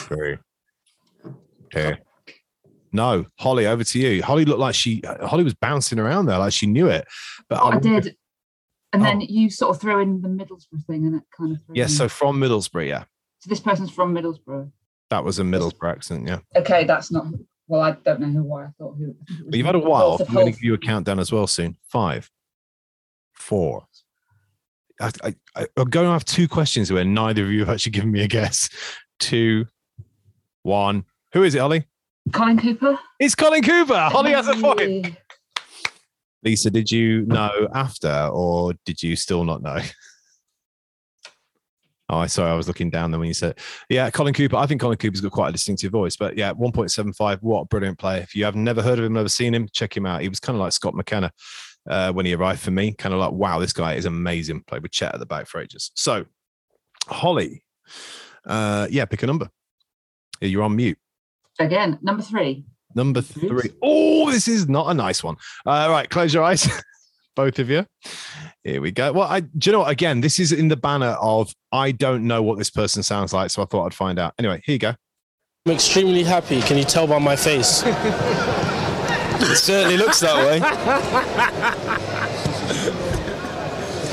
three, two. No, Holly, over to you. Holly looked like she. Holly was bouncing around there, like she knew it. But I if- did. And then Oh. you sort of throw in the Middlesbrough thing and it kind of Yes. me. So from Middlesbrough, yeah, So this person's from Middlesbrough. that was a Middlesbrough accent. Yeah. Okay, that's not. Well, I don't know who. Why I thought who. I think But you've had a while. I'm going to give you a countdown as well soon. Five, four. I, I, I'm going to have two questions where neither of you have actually given me a guess. Two, one. Who is it, Holly? Colin Cooper. It's Colin Cooper. Holly has a point. Lisa, did you know after or did you still not know? [laughs] Oh, I sorry, I was looking down there when you said, yeah, Colin Cooper. I think Colin Cooper's got quite a distinctive voice, but yeah, 1.75. What a brilliant player. If you have never heard of him, never seen him, check him out. He was kind of like Scott McKenna uh, when he arrived for me, kind of like, wow, this guy is amazing. Played with Chet at the back for ages. So, Holly, uh, yeah, pick a number. You're on mute. Again, number three. Number three. Oh, this is not a nice one. All right, close your eyes, [laughs] both of you. Here we go. Well, I do you know what? Again, this is in the banner of I don't know what this person sounds like, so I thought I'd find out. Anyway, here you go. I'm extremely happy. Can you tell by my face? [laughs] it certainly looks that way. [laughs]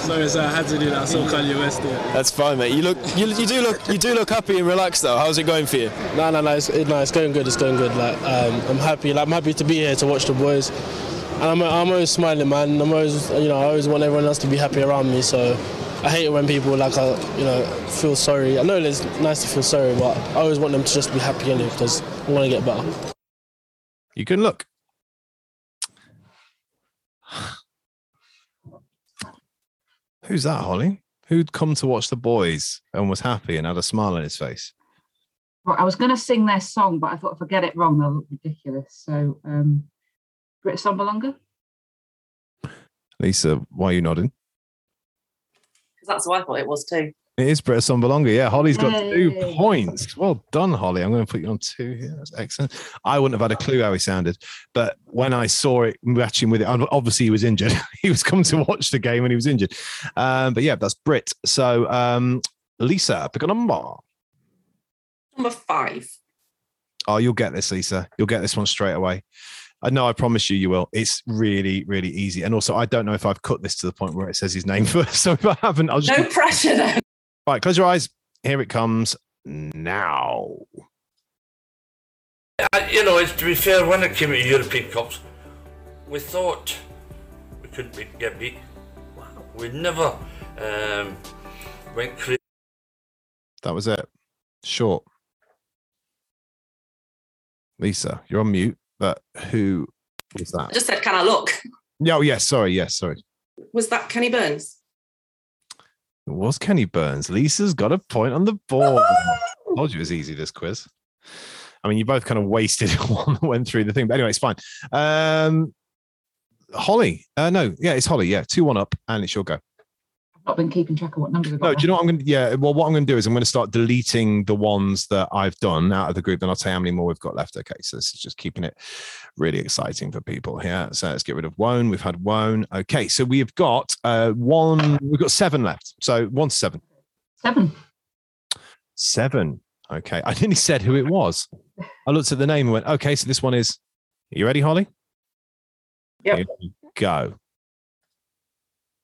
Sorry, sir, I had to do that. I saw Kanye West there. That's fine, mate. You look, you, you do look, you do look happy and relaxed though. How's it going for you? No, no, no, it's, it, no, it's going good. It's going good. Like, um, I'm happy. Like, I'm happy to be here to watch the boys. and I'm, I'm always smiling, man. I'm always, you know, I always want everyone else to be happy around me. So I hate it when people like, uh, you know, feel sorry. I know it's nice to feel sorry, but I always want them to just be happy anyway because I want to get better. You can look. Who's that, Holly? Who'd come to watch the boys and was happy and had a smile on his face? Right, I was going to sing their song, but I thought if I get it wrong, they'll look ridiculous. So, um, Britt Assombalonga? Lisa, why are you nodding? Because that's what I thought it was too. It is Britt Assombalonga. Yeah, Holly's got two points. Well done, Holly. I'm going to put you on two here. That's excellent. I wouldn't have had a clue how he sounded, but when I saw it matching with it, obviously he was injured. [laughs] he was coming to watch the game and he was injured. Um, but yeah, that's Britt. So um, Lisa, pick a number. Number five. Oh, you'll get this, Lisa. You'll get this one straight away. I know, I promise you, you will. It's really, really easy. And also, I don't know if I've cut this to the point where it says his name [laughs] first. So if I haven't, I'll just. No pressure though. Right, close your eyes. Here it comes now. Uh, you know, it's, to be fair, when it came to European Cups, we thought we couldn't be, get beat. We never um, went crazy. That was it. Short. Lisa, you're on mute, but who was I that? just said, can I look? Yeah, oh, yes, sorry, yes, sorry. Was that Kenny Burns? It was Kenny Burns. Lisa's got a point on the board. told you it was easy, this quiz. I mean, you both kind of wasted [laughs] one that went through the thing, but anyway, it's fine. Um, Holly, uh, no, yeah, it's Holly. Yeah, 2 1 up, and it's your go. I've not been keeping track of what numbers I've got. No, do you know what I'm going to? Yeah, well, what I'm going to do is I'm going to start deleting the ones that I've done out of the group. and I'll tell you how many more we've got left. Okay, so this is just keeping it really exciting for people here. So let's get rid of Woan. We've had Woan. Okay, so we've got uh, one. We've got seven left. So one to seven. Seven. Seven. Okay, I nearly said who it was. I looked at the name and went, okay, so this one is. Are you ready, Holly? Yep. Here we Go.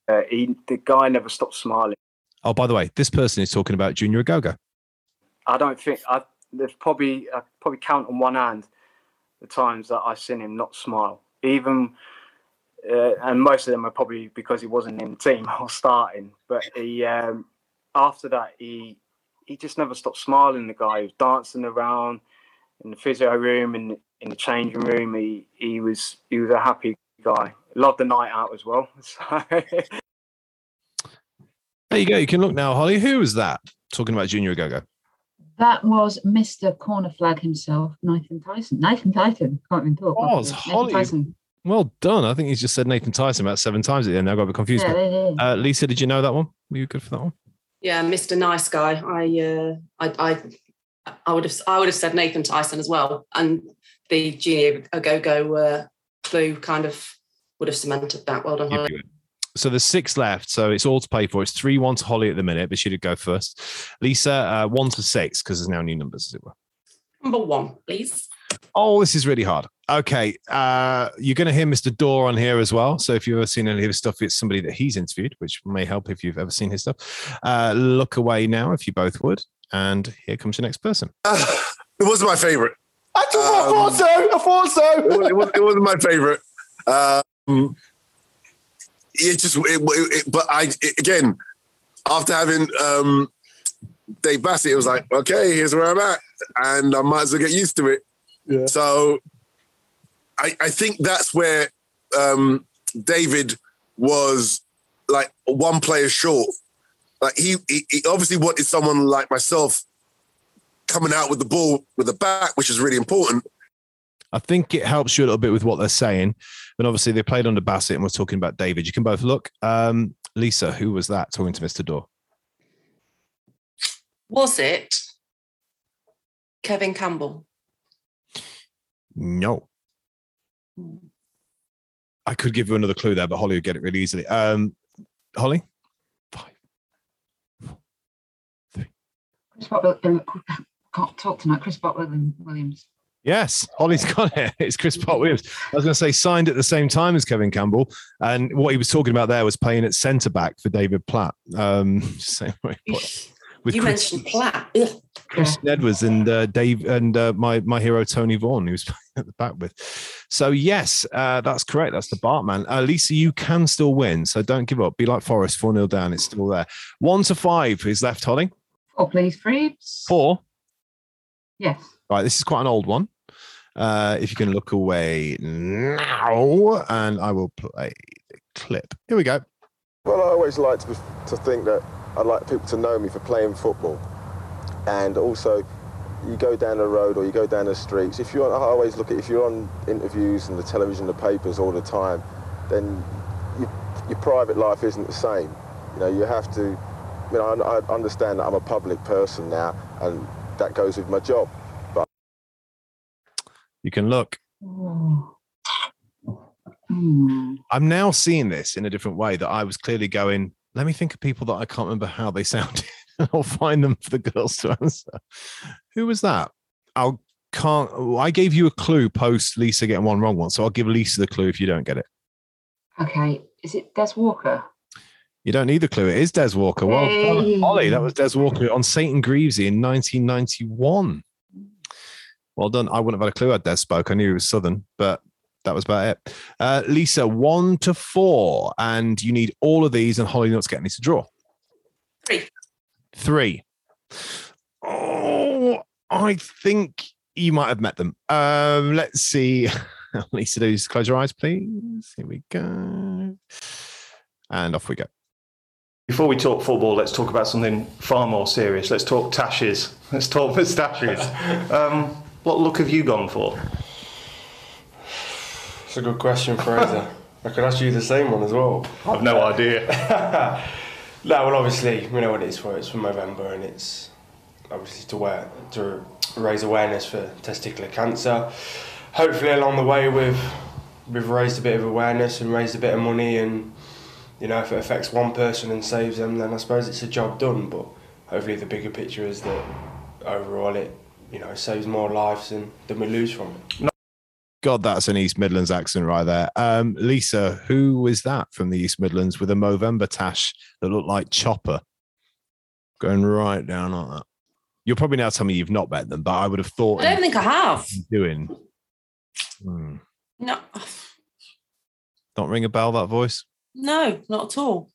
Uh, he, the guy never stopped smiling. Oh, by the way, this person is talking about Junior Agogo. I don't think I. There's probably I probably count on one hand the times that I've seen him not smile. Even uh, and most of them are probably because he wasn't in the team [laughs] or starting. But he um, after that he he just never stopped smiling. The guy he was dancing around in the physio room and in the changing room. He he was he was a happy guy. Loved the night out as well. [laughs] So There you go. You can look now, Holly. Who was that talking about Junior Agogo? That was Mr. Corner Flag himself, Nathan Tyson. Nathan Tyson. Can't even talk. Was Nathan Holly- Tyson. Well done. I think he's just said Nathan Tyson about seven times at the end. I got a bit confused. Yeah, there it is. Uh, Lisa, did you know that one? Were you good for that one? Yeah, Mr. Nice Guy. I, uh, I, I, I would have, I would have said Nathan Tyson as well, and the Junior Agogo uh, clue kind of would have cemented that. Well done, Holly. So there's six left. So it's all to pay for. It's 3 1 to Holly at the minute, but she'd go first. Lisa, uh, 1 to 6, because there's now new numbers, as it were. Number one, please. Oh, this is really hard. Okay. Uh, you're going to hear Mr. Dorr on here as well. So if you've ever seen any of his stuff, it's somebody that he's interviewed, which may help if you've ever seen his stuff. Uh, look away now, if you both would. And here comes your next person. [sighs] it wasn't my favorite. I thought so. I thought so. It, was, it, was, it wasn't my favorite. Um, it just, it, it, but I it- again, after having um, Dave Bassett, it was like, okay, here's where I'm at, and I might as well get used to it. Yeah. So, I, I think that's where um, David was like one player short. Like he, he, he obviously wanted someone like myself coming out with the ball with the back, which is really important. I think it helps you a little bit with what they're saying. And obviously, they played under Bassett and we're talking about David. You can both look. Um, Lisa, who was that talking to Mr. Dorr? Was it Kevin Campbell? No. I could give you another clue there, but Holly would get it really easily. Um, Holly? Chris Butler. uh, Can't talk tonight. Chris Butler Williams. Yes, Holly's got it. [laughs] It's Chris Bart-Williams. I was going to say signed at the same time as Kevin Campbell, and what he was talking about there was playing at centre back for David Platt. Um, [laughs] same way, with With you Chris- mentioned Platt. Ugh. Chris Edwards and uh, Dave and uh, my my hero Tony Vaughan, who was [laughs] playing at the back with. So yes, uh, that's correct. That's the Bartman. Uh, Lisa, you can still win, so don't give up. Be like Forest, four 0 down. It's still there. One to five is left. Holly Four, please, Freebs. four. Yes. Right, this is quite an old one. Uh, if you can look away now, and I will play the clip. Here we go. Well, I always like to, be, to think that I'd like people to know me for playing football. And also, you go down the road or you go down the streets, if you're, I always look at, if you're on interviews and the television, the papers all the time, then you, your private life isn't the same. You know, you have to, you know, I, I understand that I'm a public person now and that goes with my job. But You can look. Hmm. I'm now seeing this in a different way that I was clearly going, let me think of people that I can't remember how they [laughs] sounded. I'll find them for the girls to answer. Who was that? I can't. I gave you a clue post Lisa getting one wrong one, so I'll give Lisa the clue if you don't get it. Okay. Is it Des Walker? You don't need the clue. It is Des Walker. Well Hey. Ollie. That was Des Walker on Saint and Greavsie in 1991. Well done. I wouldn't have had a clue how Des spoke. I knew he was Southern, but that was about it. Uh, Lisa, one to four, and you need all of these, and Holly not getting these to draw. Three. Three. Oh, I think you might have met them. Um, let's see. [laughs] Lisa, do close your eyes, please. Here we go. And off we go. Before we talk football, let's talk about something far more serious. Let's talk tashes. [laughs] Let's talk moustaches. Um, what look have you gone for? It's a good question, Fraser. I could ask you the same one as well. I've no idea. [laughs] no, well, obviously, we know what it is for. It's for November, and it's obviously to wear to raise awareness for testicular cancer. Hopefully, along the way, we've we've raised a bit of awareness and raised a bit of money, and you know, if it affects one person and saves them, then I suppose it's a job done. But hopefully, the bigger picture is that overall, it you know saves more lives than, than we lose from it. God, that's an East Midlands accent right there. Um, Lisa, who was that from the East Midlands with a Movember tash that looked like Chopper going right down like that? You'll probably now tell me you've not met them, but I would have thought I don't think I have. doing. Hmm. No, Don't ring a bell, that voice. No, not at all.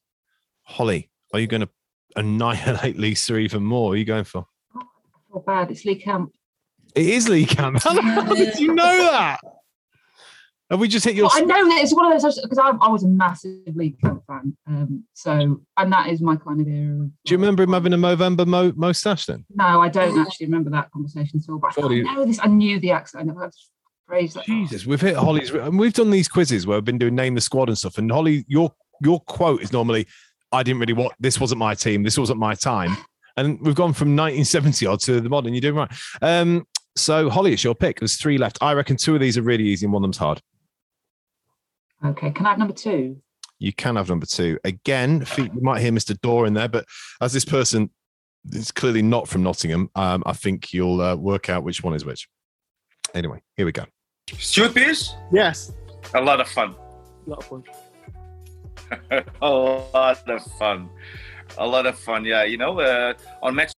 Holly, are you going to annihilate Lisa even more? Are you going for? I feel bad. It's Lee Camp. It is Lee Camp. [laughs] How did you know that? Have we just hit your? Well, I know that it's one of those because I, I was a massive Lee Camp fan. Um, so, and that is my kind of era. Do you remember him having a Movember mo- mustache then? no, I don't actually remember that conversation at all. But I, God, I he- know this. I knew the accent. I that. Jesus, we've hit Holly's, and we've done these quizzes where we've been doing name the squad and stuff. And Holly, your your quote is normally, "I didn't really want this. Wasn't my team. This wasn't my time." And we've gone from 1970 odd to the modern. You're doing right. Um, so Holly, it's your pick. There's three left. I reckon two of these are really easy, and one of them's hard. Okay, can I have number two? You can have number two. Again, you might hear Mr. Dorr in there, but as this person is clearly not from Nottingham, um, I think you'll uh, work out which one is which. Anyway, here we go. Stuart Pearce? Yes. A lot of fun. A lot of fun. [laughs] a lot of fun. A lot of fun, yeah. You know, uh, on match.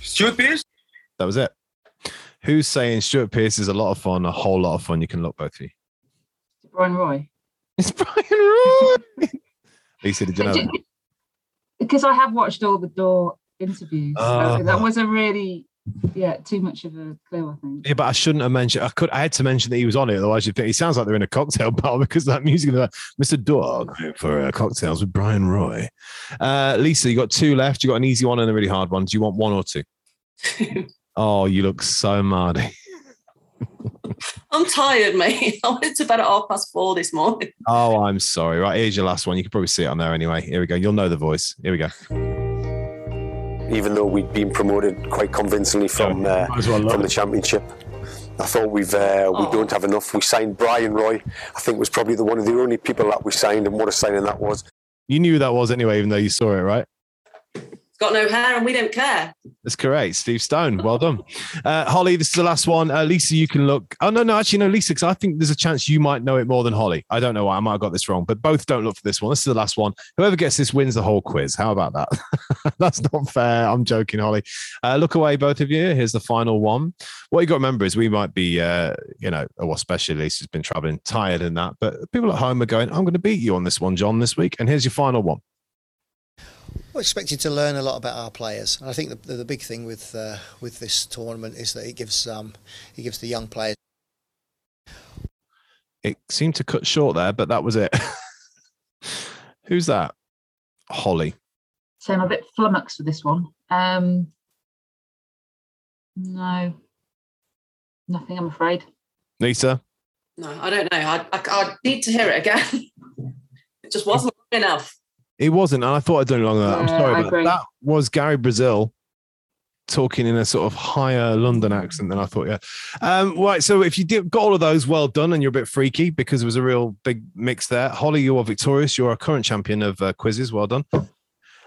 Stuart Pearce? That was it. Who's saying Stuart Pearce is a lot of fun, a whole lot of fun? You can look both of you. Bryan Roy. It's Bryan Roy. [laughs] Lisa, did you know that? Because I have watched all the Door interviews. so Oh. that was a really, yeah, too much of a clue, I think. Yeah, but I shouldn't have mentioned. I could. I had to mention that he was on it. Otherwise, you'd think he sounds like they're in a cocktail [laughs] bar because that music. Like, Mr. Dog for uh, cocktails with Bryan Roy. Uh, Lisa, you got two left. You got an easy one and a really hard one. Do you want one or two? [laughs] oh, you look so mardy. I'm tired, mate. [laughs] I went to bed at half past four this morning. Oh, I'm sorry. Right, here's your last one. You can probably see it on there anyway. Here we go. You'll know the voice. Here we go. Even though we'd been promoted quite convincingly from uh, well love from the championship. I thought we've uh, we don't have enough. We signed Bryan Roy. I think was probably the one of the only people that we signed, and what a signing that was. You knew who that was anyway, even though you saw it, right? Got no hair and we don't care. That's correct. Steve Stone. Well done. Uh, Holly, this is the last one. Uh, Lisa, you can look. Oh, no, no, actually, no, Lisa, because I think there's a chance you might know it more than Holly. I don't know why. I might have got this wrong, but both don't look for this one. This is the last one. Whoever gets this wins the whole quiz. How about that? [laughs] That's not fair. I'm joking, Holly. Uh, look away, both of you. Here's the final one. What you got to remember is we might be, uh, you know, well, especially Lisa's been traveling tired in that, but people at home are going, I'm going to beat you on this one, John, this week. And here's your final one. We're expected to learn a lot about our players. And I think the, the big thing with uh, with this tournament is that it gives um, it gives the young players. It seemed to cut short there, but that was it. [laughs] Who's that? Holly. So I'm a bit flummoxed with this one. Um, no, nothing. I'm afraid. Lisa. No, I don't know. I, I, I need to hear it again. [laughs] it just wasn't enough. It wasn't, and I thought I'd done it longer. I'm sorry, but that was Gary Brazil talking in a sort of higher London accent than I thought. Yeah. Um, right. So if you did, got all of those, well done, and you're a bit freaky because it was a real big mix there. Holly, you are victorious. You're a current champion of uh, quizzes. Well done.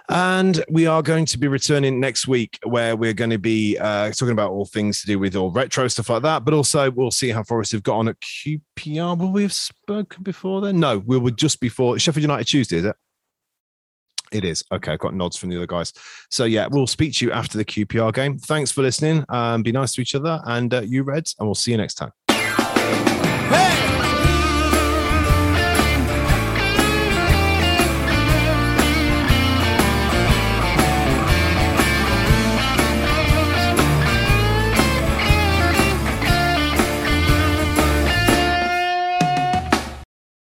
And we are going to be returning next week, where we're going to be uh, talking about all things to do with all retro stuff like that. But also, we'll see how Forest have got on at QPR. Will we have spoken before then? No, we were just before Sheffield United Tuesday, is it? It is. Okay, I've got nods from the other guys. So, yeah, we'll speak to you after the QPR game. Thanks for listening. Um, be nice to each other and uh, you, Reds, and we'll see you next time.